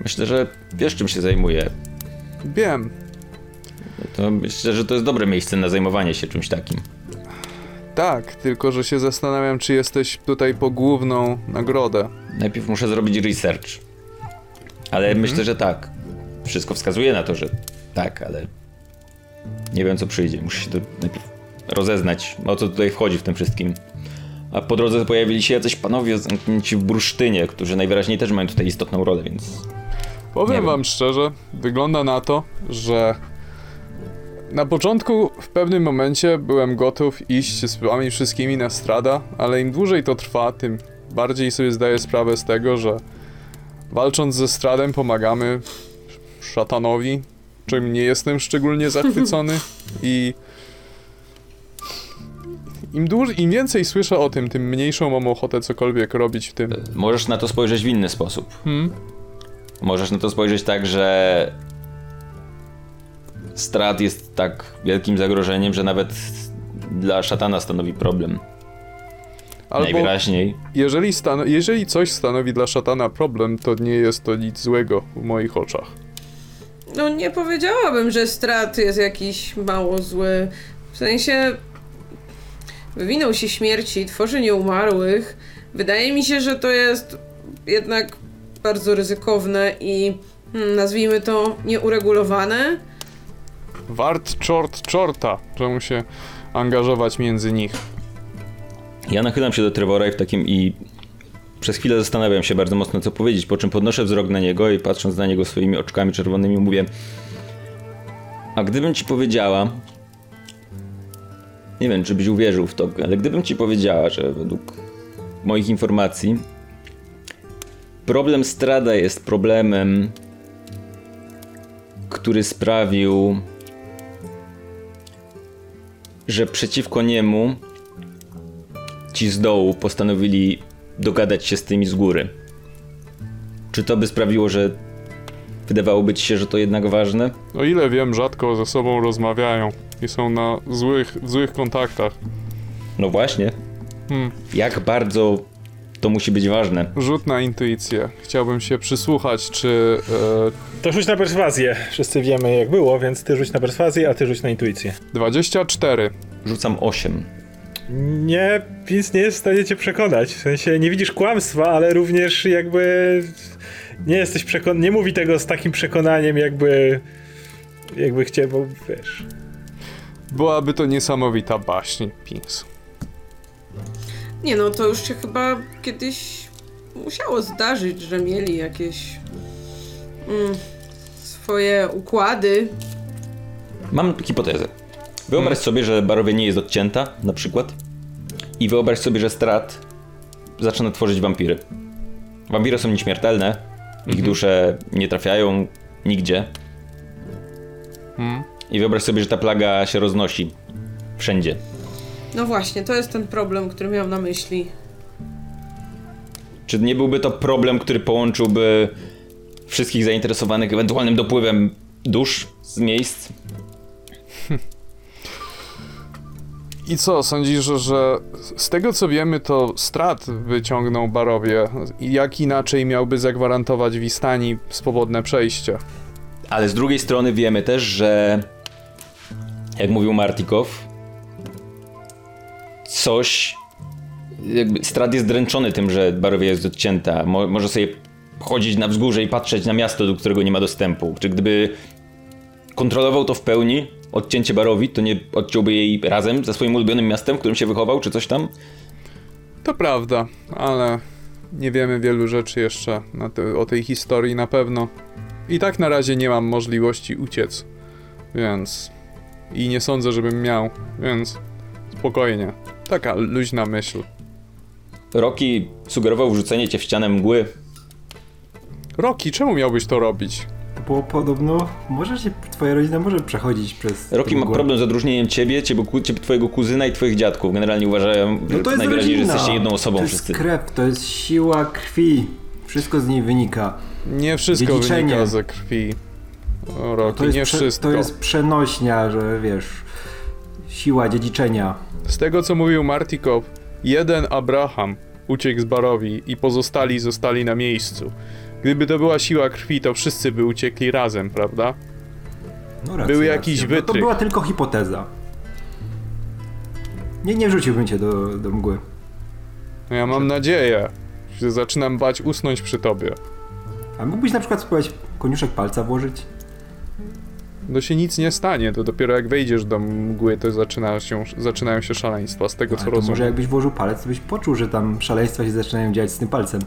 Myślę, że wiesz czym się zajmuję. Wiem. To myślę, że to jest dobre miejsce na zajmowanie się czymś takim. Tak, tylko że się zastanawiam, czy jesteś tutaj po główną nagrodę. Najpierw muszę zrobić research. Ale myślę, że tak. Wszystko wskazuje na to, że tak, ale nie wiem co przyjdzie. Muszę się to najpierw rozeznać, o co tutaj wchodzi w tym wszystkim. A po drodze pojawili się jacyś panowie zamknięci w bursztynie, którzy najwyraźniej też mają tutaj istotną rolę, więc Powiem wam szczerze, wygląda na to, że na początku w pewnym momencie byłem gotów iść z wami wszystkimi na strada, ale im dłużej to trwa, tym bardziej sobie zdaję sprawę z tego, że walcząc ze stradem pomagamy szatanowi, czym nie jestem szczególnie zachwycony i im, dłuż, im więcej słyszę o tym, tym mniejszą mam ochotę cokolwiek robić w tym. możesz na to spojrzeć w inny sposób. Hmm? Możesz na to spojrzeć tak, że strat jest tak wielkim zagrożeniem, że nawet dla szatana stanowi problem. Albo Najwyraźniej. Jeżeli, stan- jeżeli coś stanowi dla szatana problem, to nie jest to nic złego w moich oczach. No nie powiedziałabym, że strat jest jakiś mało zły. W sensie wywinął się śmierci, tworzy nieumarłych. Wydaje mi się, że to jest jednak bardzo ryzykowne i hmm, nazwijmy to nieuregulowane. Wart czort czorta, czemu się angażować między nich. Ja nachylam się do Trevora i w takim i przez chwilę zastanawiam się bardzo mocno co powiedzieć, po czym podnoszę wzrok na niego i patrząc na niego swoimi oczkami czerwonymi mówię A gdybym ci powiedziała nie wiem, czy byś uwierzył w to, ale gdybym ci powiedziała, że według moich informacji problem Strada jest problemem który sprawił że przeciwko niemu ci z dołu postanowili dogadać się z tymi z góry. Czy to by sprawiło, że wydawałoby ci się, że to jednak ważne? O ile wiem, rzadko ze sobą rozmawiają i są na złych, w złych kontaktach. No właśnie. Hmm. Jak bardzo to musi być ważne? Rzut na intuicję. Chciałbym się przysłuchać, czy e, To rzuć na perswazję. Wszyscy wiemy jak było, więc ty rzuć na perswazję, a ty rzuć na intuicję. 24. Rzucam 8. Nie, Pins nie jest w stanie cię przekonać. W sensie nie widzisz kłamstwa, ale również jakby nie jesteś przekonany, nie mówi tego z takim przekonaniem jakby jakby chciał, bo wiesz. Byłaby to niesamowita baśń, Pins. Nie no, to już się chyba kiedyś musiało zdarzyć, że mieli jakieś mm, swoje układy. Mam hipotezę. Wyobraź sobie, że barowie nie jest odcięta, na przykład. I wyobraź sobie, że strat zaczyna tworzyć wampiry. Wampiry są nieśmiertelne. Ich dusze nie trafiają nigdzie. Hmm? I wyobraź sobie, że ta plaga się roznosi. Wszędzie. No właśnie, to jest ten problem, który miał na myśli. Czy nie byłby to problem, który połączyłby wszystkich zainteresowanych ewentualnym dopływem dusz z miejsc? I co, sądzisz, że, z tego co wiemy, to strat wyciągnął Barowie? Jak inaczej miałby zagwarantować Wistani swobodne przejście? Ale z drugiej strony wiemy też, że jak mówił Martikow, coś jakby Strat jest dręczony tym, że Barowie jest odcięta. Mo może sobie chodzić na wzgórze i patrzeć na miasto, do którego nie ma dostępu. Czy gdyby kontrolował to w pełni, odcięcie Barowi, to nie odciąłby jej razem ze swoim ulubionym miastem, w którym się wychował, czy coś tam? To prawda, ale nie wiemy wielu rzeczy jeszcze te, o tej historii na pewno. I tak na razie nie mam możliwości uciec, więc. I nie sądzę, żebym miał, więc spokojnie. Taka luźna myśl. Rocky sugerował wrzucenie cię w ścianę mgły. Roki, czemu miałbyś to robić? Bo podobno może się, twoja rodzina może przechodzić przez... Rocky tę ma problem z odróżnieniem ciebie, ciebie, ciebie twojego kuzyna i twoich dziadków. Generalnie uważają No to jest najwyraźniej, że rodzina. jesteście jedną osobą To jest wszyscy. krew, to jest siła krwi. Wszystko z niej wynika. Nie wszystko Dziedziczenie. wynika ze krwi. O, Roki, To jest, nie prze- wszystko. to jest przenośnia, że wiesz, siła dziedziczenia. Z tego co mówił Martikov, jeden Abraham uciekł z Barowi i pozostali zostali na miejscu. Gdyby to była siła krwi, to wszyscy by uciekli razem, prawda? No racja, Był jakiś racja. No to wytrych. była tylko hipoteza. Nie, nie wrzuciłbym cię do, do mgły. No ja mam nadzieję. że Zaczynam bać usnąć przy tobie. A mógłbyś na przykład spróbować koniuszek palca włożyć? No się nic nie stanie, to dopiero jak wejdziesz do mgły, to zaczyna się, zaczynają się szaleństwa, z tego co Ale to rozumiem. może jakbyś włożył palec, to byś poczuł, że tam szaleństwa się zaczynają dziać z tym palcem.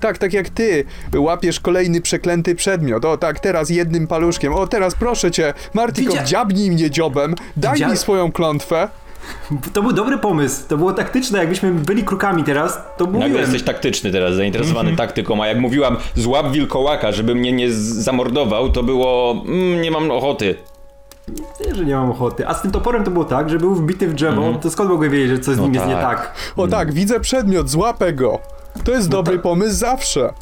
Tak, tak jak ty łapiesz kolejny przeklęty przedmiot. O tak, teraz jednym paluszkiem. O teraz proszę cię, Martiko, Widzia- dziabnij mnie dziobem, daj Widzia- mi swoją klątwę. To był dobry pomysł, to było taktyczne, jakbyśmy byli krukami teraz, to Nagle mówiłem. jesteś taktyczny teraz, zainteresowany Mhm. taktyką, a jak mówiłam, złap wilkołaka, żeby mnie nie zamordował, to było, mm, nie mam ochoty. Nie, że nie mam ochoty. A z tym toporem to było tak, że był wbity w drzewo, to skąd mogłem wiedzieć, że coś z No nim jest nie tak. tak? O tak, widzę przedmiot, złapę go. To jest dobry pomysł zawsze.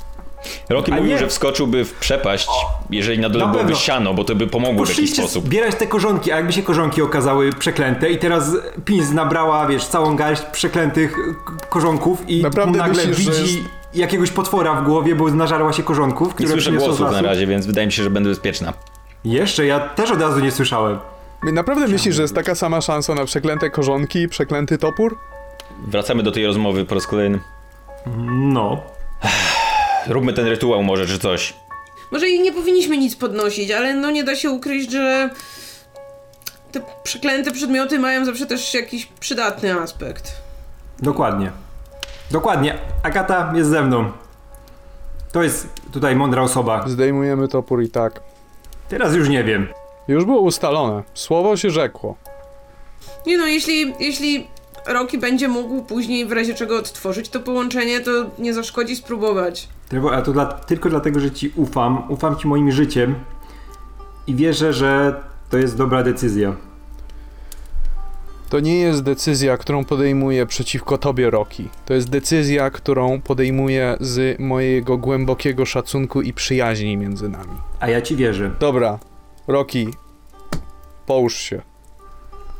Rocky mówił, nie. że wskoczyłby w przepaść, jeżeli na dole Na byłoby siano, bo to by pomogło w jakiś sposób. zbierać te korzonki, a jakby się korzonki okazały przeklęte i teraz Pins nabrała, wiesz, całą garść przeklętych korzonków i Naprawdę nagle myślisz, widzi jest- jakiegoś potwora w głowie, bo nażarła się korzonków, Nie które słyszę przyniosła z głosów na razie, więc wydaje mi się, że będę bezpieczna. Jeszcze, ja też od razu nie słyszałem. Naprawdę myślisz, że jest taka sama szansa na przeklęte korzonki i przeklęty topór? Wracamy do tej rozmowy po raz kolejny. No. Róbmy ten rytuał może, czy coś. Może i nie powinniśmy nic podnosić, ale no nie da się ukryć, że te przeklęte przedmioty mają zawsze też jakiś przydatny aspekt. Dokładnie. Dokładnie. Agata jest ze mną. To jest tutaj mądra osoba. Zdejmujemy topór i tak. Teraz już nie wiem. Już było ustalone. Słowo się rzekło. Nie no, jeśli, jeśli Rocky będzie mógł później w razie czego odtworzyć to połączenie, to nie zaszkodzi spróbować. A to dla, tylko dlatego, że ci ufam. Ufam ci moim życiem. I wierzę, że to jest dobra decyzja. To nie jest decyzja, którą podejmuję przeciwko tobie, Roki. To jest decyzja, którą podejmuję z mojego głębokiego szacunku i przyjaźni między nami. A ja ci wierzę. Dobra, Roki, połóż się.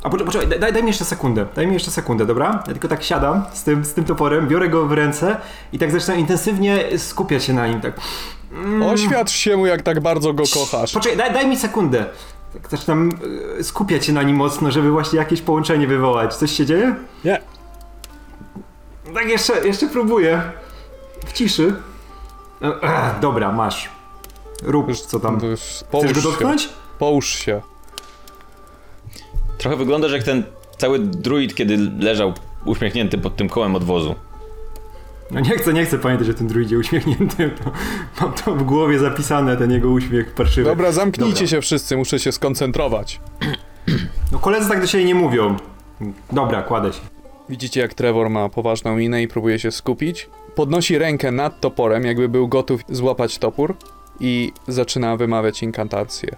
A poczekaj, daj, daj mi jeszcze sekundę. Daj mi jeszcze sekundę, dobra? Ja tylko tak siadam z tym, z tym toporem, biorę go w ręce i tak zaczynam intensywnie skupiać się na nim. Tak. Oświadcz się mu, jak tak bardzo go kochasz. Poczekaj, daj, daj mi sekundę. Tak zaczynam e, skupiać się na nim mocno, żeby właśnie jakieś połączenie wywołać. Coś się dzieje? Nie. Tak, jeszcze, jeszcze próbuję. W ciszy. E, Ech, dobra, masz. Rób, co tam. Już Chcesz go się. dotknąć? Połóż się. Trochę wyglądasz jak ten cały druid, kiedy leżał uśmiechnięty pod tym kołem odwozu. No nie chcę, nie chcę pamiętać o tym druidzie uśmiechniętym. To, mam to w głowie zapisane, ten jego uśmiech parszywy. Dobra, zamknijcie Dobra. się wszyscy, muszę się skoncentrować. No koledzy tak do siebie nie mówią. Dobra, kładę się. Widzicie, jak Trevor ma poważną minę i próbuje się skupić. Podnosi rękę nad toporem, jakby był gotów złapać topór i zaczyna wymawiać inkantację.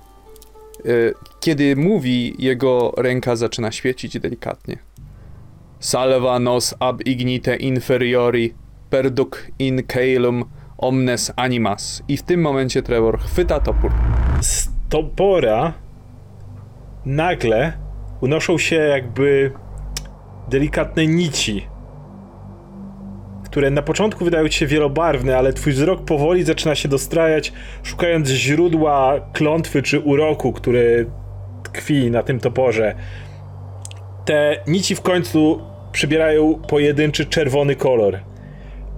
Y, Kiedy mówi, jego ręka zaczyna świecić delikatnie. Salva nos ab ignite inferiori, perduc in caelum omnes animas. I w tym momencie Trevor chwyta topór. z topora nagle unoszą się jakby delikatne nici, które na początku wydają ci się wielobarwne, ale twój wzrok powoli zaczyna się dostrajać, szukając źródła klątwy czy uroku, który tkwi na tym toporze. Te nici w końcu przybierają pojedynczy czerwony kolor.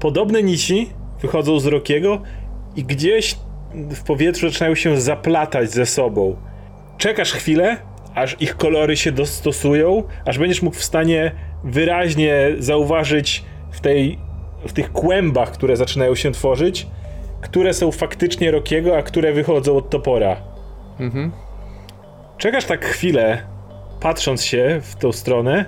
Podobne nici wychodzą z Rokiego i gdzieś w powietrzu zaczynają się zaplatać ze sobą. Czekasz chwilę, aż ich kolory się dostosują, aż będziesz mógł w stanie wyraźnie zauważyć w, tej, w tych kłębach, które zaczynają się tworzyć, które są faktycznie Rokiego, a które wychodzą od topora. Mhm. Czekasz tak chwilę, patrząc się w tą stronę,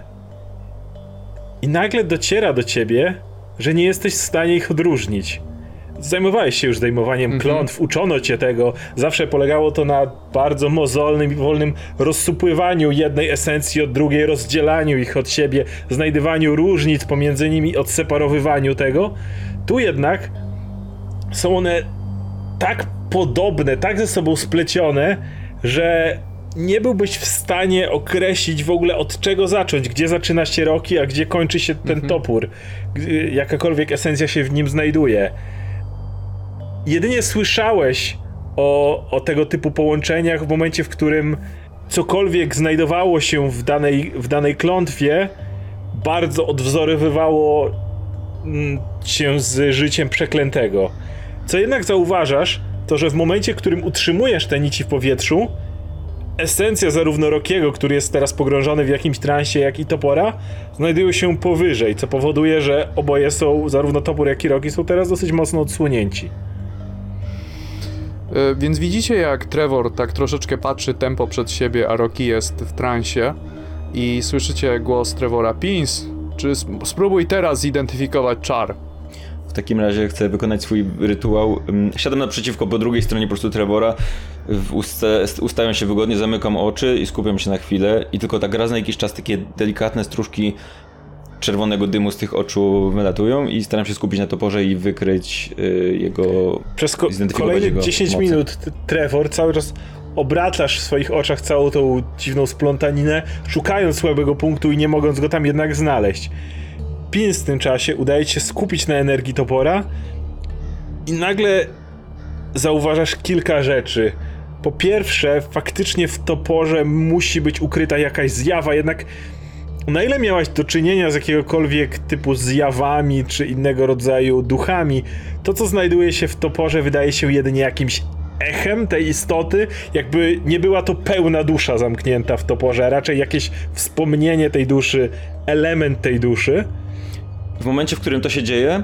i nagle dociera do ciebie, że nie jesteś w stanie ich odróżnić. Zajmowałeś się już zdejmowaniem Mhm. klątw, uczono cię tego. Zawsze polegało to na bardzo mozolnym i wolnym rozsupływaniu jednej esencji od drugiej, rozdzielaniu ich od siebie, znajdywaniu różnic pomiędzy nimi, odseparowywaniu tego. Tu jednak są one tak podobne, tak ze sobą splecione, że nie byłbyś w stanie określić w ogóle od czego zacząć, gdzie zaczyna się Roki, a gdzie kończy się ten topór, G- jakakolwiek esencja się w nim znajduje. Jedynie słyszałeś o, o tego typu połączeniach w momencie, w którym cokolwiek znajdowało się w danej, w danej klątwie, bardzo odwzorywywało mm, się z życiem przeklętego. Co jednak zauważasz, to że w momencie, w którym utrzymujesz te nici w powietrzu, esencja zarówno Rokiego, który jest teraz pogrążony w jakimś transie, jak i Topora, znajdują się powyżej, co powoduje, że oboje są, zarówno Topór, jak i Roki są teraz dosyć mocno odsłonięci. E, Więc widzicie, jak Trevor tak troszeczkę patrzy tempo przed siebie, a Rocky jest w transie. I słyszycie głos Trevora. Pins, czy sp- spróbuj teraz zidentyfikować czar. W takim razie chcę wykonać swój rytuał. Ym, Siadam naprzeciwko po drugiej stronie po prostu Trevora. W ustawiam się wygodnie, zamykam oczy i skupiam się na chwilę. I tylko tak raz na jakiś czas takie delikatne stróżki czerwonego dymu z tych oczu wylatują i staram się skupić na toporze i wykryć y, jego... Przez ko- kolejne jego 10 moce. minut Trevor cały czas obracasz w swoich oczach całą tą dziwną splątaninę, szukając słabego punktu i nie mogąc go tam jednak znaleźć. Pins w tym czasie udaje ci się skupić na energii topora i nagle zauważasz kilka rzeczy. Po pierwsze, faktycznie w toporze musi być ukryta jakaś zjawa, jednak na ile miałaś do czynienia z jakiegokolwiek typu zjawami czy innego rodzaju duchami, to co znajduje się w toporze wydaje się jedynie jakimś echem tej istoty, jakby nie była to pełna dusza zamknięta w toporze, a raczej jakieś wspomnienie tej duszy, element tej duszy. W momencie, w którym to się dzieje,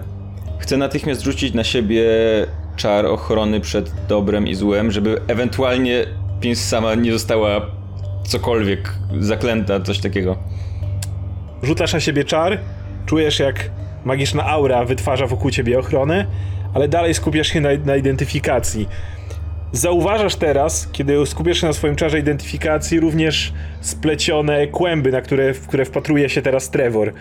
chcę natychmiast rzucić na siebie czar ochrony przed dobrem i złem, żeby ewentualnie Pins sama nie została cokolwiek zaklęta, coś takiego. Rzucasz na siebie czar, czujesz jak magiczna aura wytwarza wokół ciebie ochronę, ale dalej skupiasz się na, na identyfikacji. Zauważasz teraz, kiedy skupiasz się na swoim czarze identyfikacji, również splecione kłęby, na które, w które wpatruje się teraz Trevor.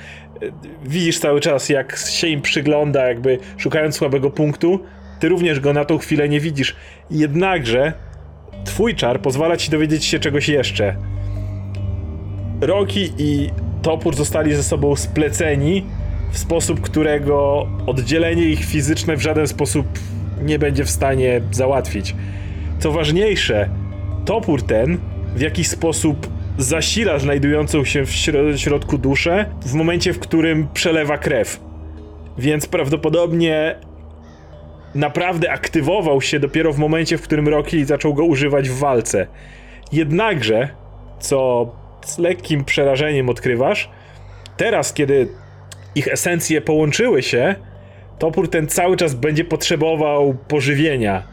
Widzisz cały czas, jak się im przygląda, jakby szukając słabego punktu. Ty również go na tą chwilę nie widzisz. Jednakże twój czar pozwala ci dowiedzieć się czegoś jeszcze. Roki i Topór zostali ze sobą spleceni w sposób, którego oddzielenie ich fizyczne w żaden sposób nie będzie w stanie załatwić. Co ważniejsze, Topór ten w jakiś sposób zasila znajdującą się w śro- środku duszę w momencie, w którym przelewa krew. Więc prawdopodobnie naprawdę aktywował się dopiero w momencie, w którym Rocky zaczął go używać w walce. Jednakże, co z lekkim przerażeniem odkrywasz, teraz, kiedy ich esencje połączyły się, topór ten cały czas będzie potrzebował pożywienia.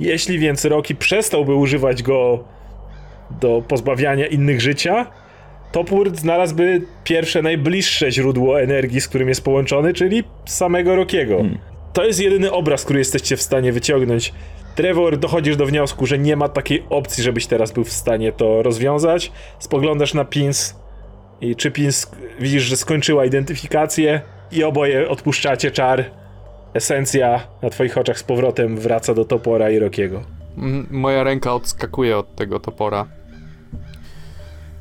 Jeśli więc Rocky przestałby używać go do pozbawiania innych życia, topór znalazłby pierwsze, najbliższe źródło energii, z którym jest połączony, czyli samego Rokiego. To jest jedyny obraz, który jesteście w stanie wyciągnąć. Trevor, dochodzisz do wniosku, że nie ma takiej opcji, żebyś teraz był w stanie to rozwiązać. Spoglądasz na Pins i czy Pins widzisz, że skończyła identyfikację i oboje odpuszczacie czar. Esencja na twoich oczach z powrotem wraca do Topora i Rokiego. Mm, Moja ręka odskakuje od tego topora.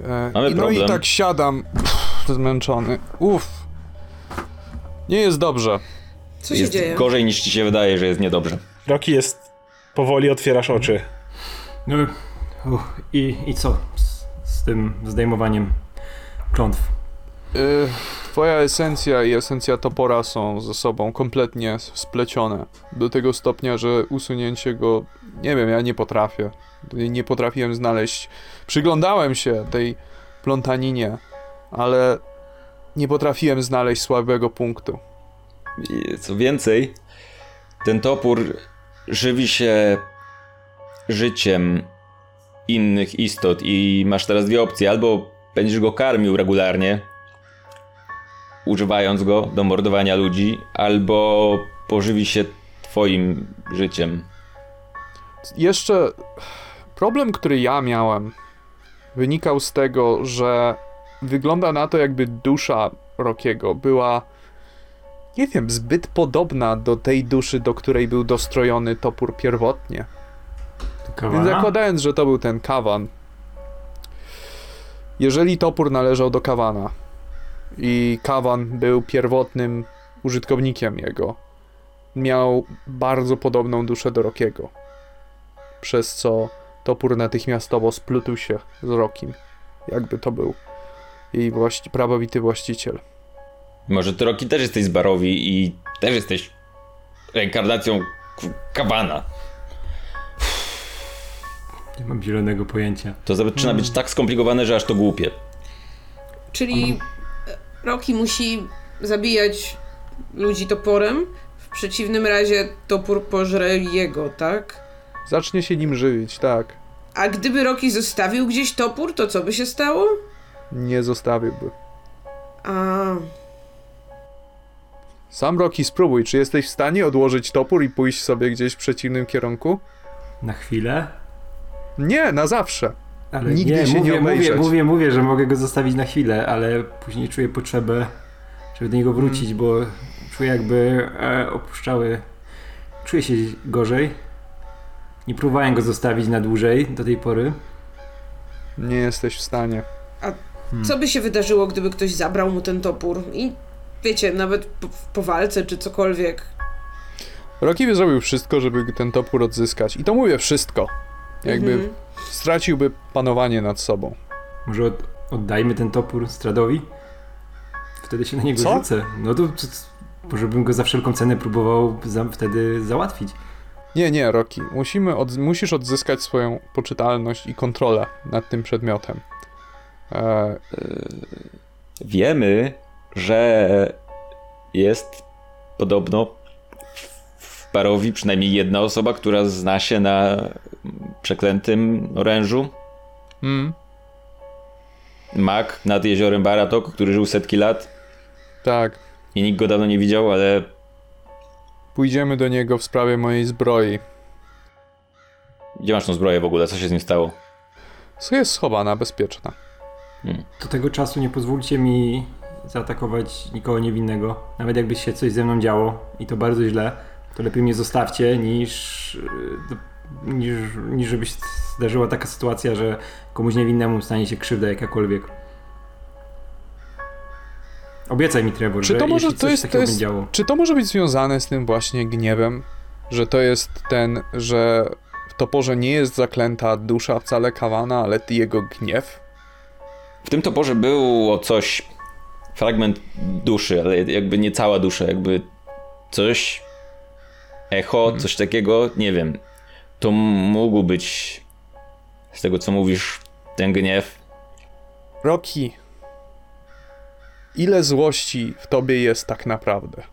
E, Mamy i no i problem. tak siadam, pff, zmęczony. Uff. Nie jest dobrze. Co się jest dzieje? gorzej niż ci się wydaje, że jest niedobrze. Roki jest... powoli otwierasz oczy. No, uch, i, I co z, z tym zdejmowaniem klątw? Y, twoja esencja i esencja topora są ze sobą kompletnie splecione. Do tego stopnia, że usunięcie go, nie wiem, ja nie potrafię. Nie potrafiłem znaleźć. Przyglądałem się tej plątaninie, ale nie potrafiłem znaleźć słabego punktu. Co więcej, ten topór żywi się życiem innych istot i masz teraz dwie opcje. Albo będziesz go karmił regularnie, używając go do mordowania ludzi, albo pożywi się twoim życiem. Jeszcze problem, który ja miałem, wynikał z tego, że wygląda na to, jakby dusza Rokiego była, nie wiem, zbyt podobna do tej duszy, do której był dostrojony topór pierwotnie. Więc zakładając, że to był ten kawan, jeżeli topór należał do kawana i kawan był pierwotnym użytkownikiem jego, miał bardzo podobną duszę do Rokiego, przez co topór natychmiastowo splutł się z Rokim, jakby to był jej właści- prawowity właściciel. Może ty Roki też jesteś z Barowi i też jesteś reinkarnacją kawana. Nie mam zielonego pojęcia. To zaczyna być tak skomplikowane, że aż to głupie. Czyli Rocky musi zabijać ludzi toporem, w przeciwnym razie topór pożre jego, tak? Zacznie się nim żywić, tak. A gdyby Rocky zostawił gdzieś topór, to co by się stało? Nie zostawiłby. A, Sam Roki spróbuj, czy jesteś w stanie odłożyć topór i pójść sobie gdzieś w przeciwnym kierunku? Na chwilę? Nie, na zawsze. Ale Nigdy nie, się nie mówię, mówię, obejrzeć. mówię, mówię, że mogę go zostawić na chwilę, ale później czuję potrzebę, żeby do niego wrócić, bo czuję jakby e, opuszczały. Czuję się gorzej. Nie próbowałem go zostawić na dłużej do tej pory. Nie jesteś w stanie. co by się wydarzyło, gdyby ktoś zabrał mu ten topór? I wiecie, nawet po, po walce czy cokolwiek. Rocky by zrobił wszystko, żeby ten topór odzyskać. I to mówię wszystko. Jakby Mhm. straciłby panowanie nad sobą. Może od, oddajmy ten topór Stradowi? Wtedy się na niego Co? rzucę. No to, to, to może bym go za wszelką cenę próbował za, wtedy załatwić. Nie, nie, Rocky. Musimy od, musisz odzyskać swoją poczytalność i kontrolę nad tym przedmiotem. E, Wiemy, że jest podobno w Barowi przynajmniej jedna osoba, która zna się na przeklętym orężu. mm, Mak nad jeziorem Baratok, który żył setki lat tak. i nikt go dawno nie widział, ale Pójdziemy do niego w sprawie mojej zbroi. gdzie masz tą zbroję w ogóle? Co się z nim stało? Co jest schowana, bezpieczna. Do tego czasu nie pozwólcie mi zaatakować nikogo niewinnego. Nawet jakby się coś ze mną działo i to bardzo źle, to lepiej mnie zostawcie niż, do- niż, niż żeby się zdarzyła taka sytuacja, że komuś niewinnemu stanie się krzywda jakakolwiek. Obiecaj mi, Trevor, Czy że to może- jeśli to jest- to jest- będzie działo. Czy to może być związane z tym właśnie gniewem? Że to jest ten, że w toporze nie jest zaklęta dusza wcale kawana, ale jego gniew? W tym toporze było coś, fragment duszy, ale jakby nie cała dusza, jakby coś, echo, coś takiego, nie wiem. To mógł być, z tego co mówisz, ten gniew. Rocky, ile złości w tobie jest tak naprawdę?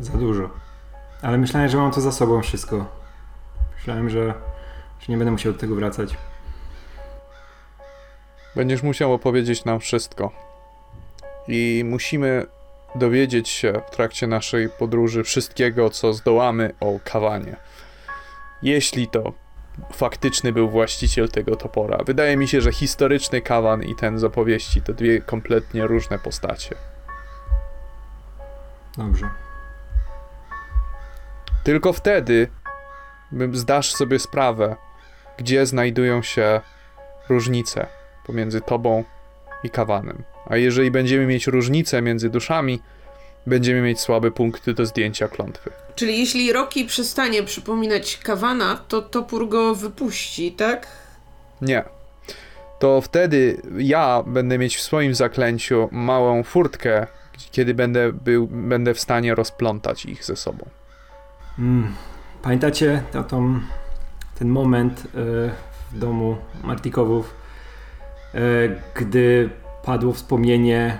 Za dużo. Ale myślałem, że mam to za sobą wszystko. Myślałem, że, że nie będę musiał do tego wracać. Będziesz musiał opowiedzieć nam wszystko. I musimy dowiedzieć się w trakcie naszej podróży wszystkiego, co zdołamy o kawanie. Jeśli to faktyczny był właściciel tego topora. Wydaje mi się, że historyczny kawan i ten z opowieści to dwie kompletnie różne postacie. Dobrze. Tylko wtedy zdasz sobie sprawę, gdzie znajdują się różnice pomiędzy tobą i kawanem. A jeżeli będziemy mieć różnice między duszami, będziemy mieć słabe punkty do zdjęcia klątwy. Czyli jeśli Rocky przestanie przypominać kawana, to topór go wypuści, tak? Nie. to wtedy ja będę mieć w swoim zaklęciu małą furtkę, kiedy będę, był, będę w stanie rozplątać ich ze sobą. Mm. Pamiętacie to, tą, ten moment e, w domu Martikowów, gdy padło wspomnienie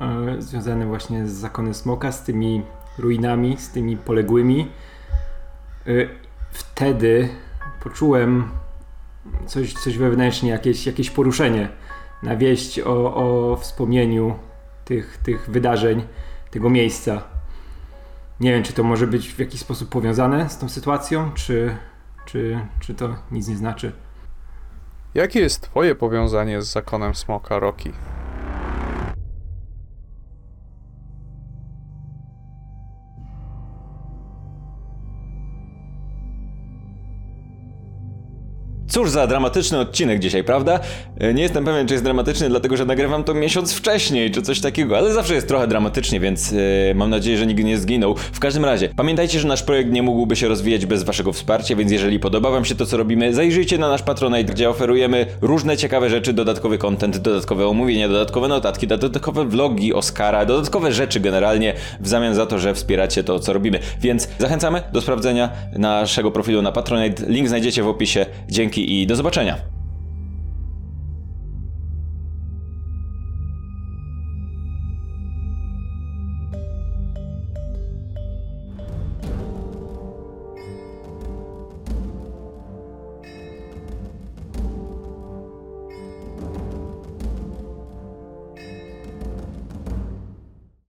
e, związane właśnie z zakonem Smoka, z tymi ruinami, z tymi poległymi. E, wtedy poczułem coś, coś wewnętrznie, jakieś, jakieś poruszenie na wieść o, o wspomnieniu tych, tych wydarzeń, tego miejsca. Nie wiem, czy to może być w jakiś sposób powiązane z tą sytuacją, czy, czy, czy to nic nie znaczy. Jakie jest twoje powiązanie z zakonem smoka, Rocky? Cóż za dramatyczny odcinek dzisiaj, prawda? E, Nie jestem pewien, czy jest dramatyczny, dlatego że nagrywam to miesiąc wcześniej, czy coś takiego, ale zawsze jest trochę dramatycznie, więc e, mam nadzieję, że nikt nie zginął. W każdym razie, pamiętajcie, że nasz projekt nie mógłby się rozwijać bez waszego wsparcia, więc jeżeli podoba wam się to, co robimy, zajrzyjcie na nasz Patronite, gdzie oferujemy różne ciekawe rzeczy, dodatkowy content, dodatkowe omówienia, dodatkowe notatki, dodatkowe vlogi Oscara, dodatkowe rzeczy generalnie w zamian za to, że wspieracie to, co robimy. Więc zachęcamy do sprawdzenia naszego profilu na Patronite. Link znajdziecie w opisie. Dzięki i do zobaczenia.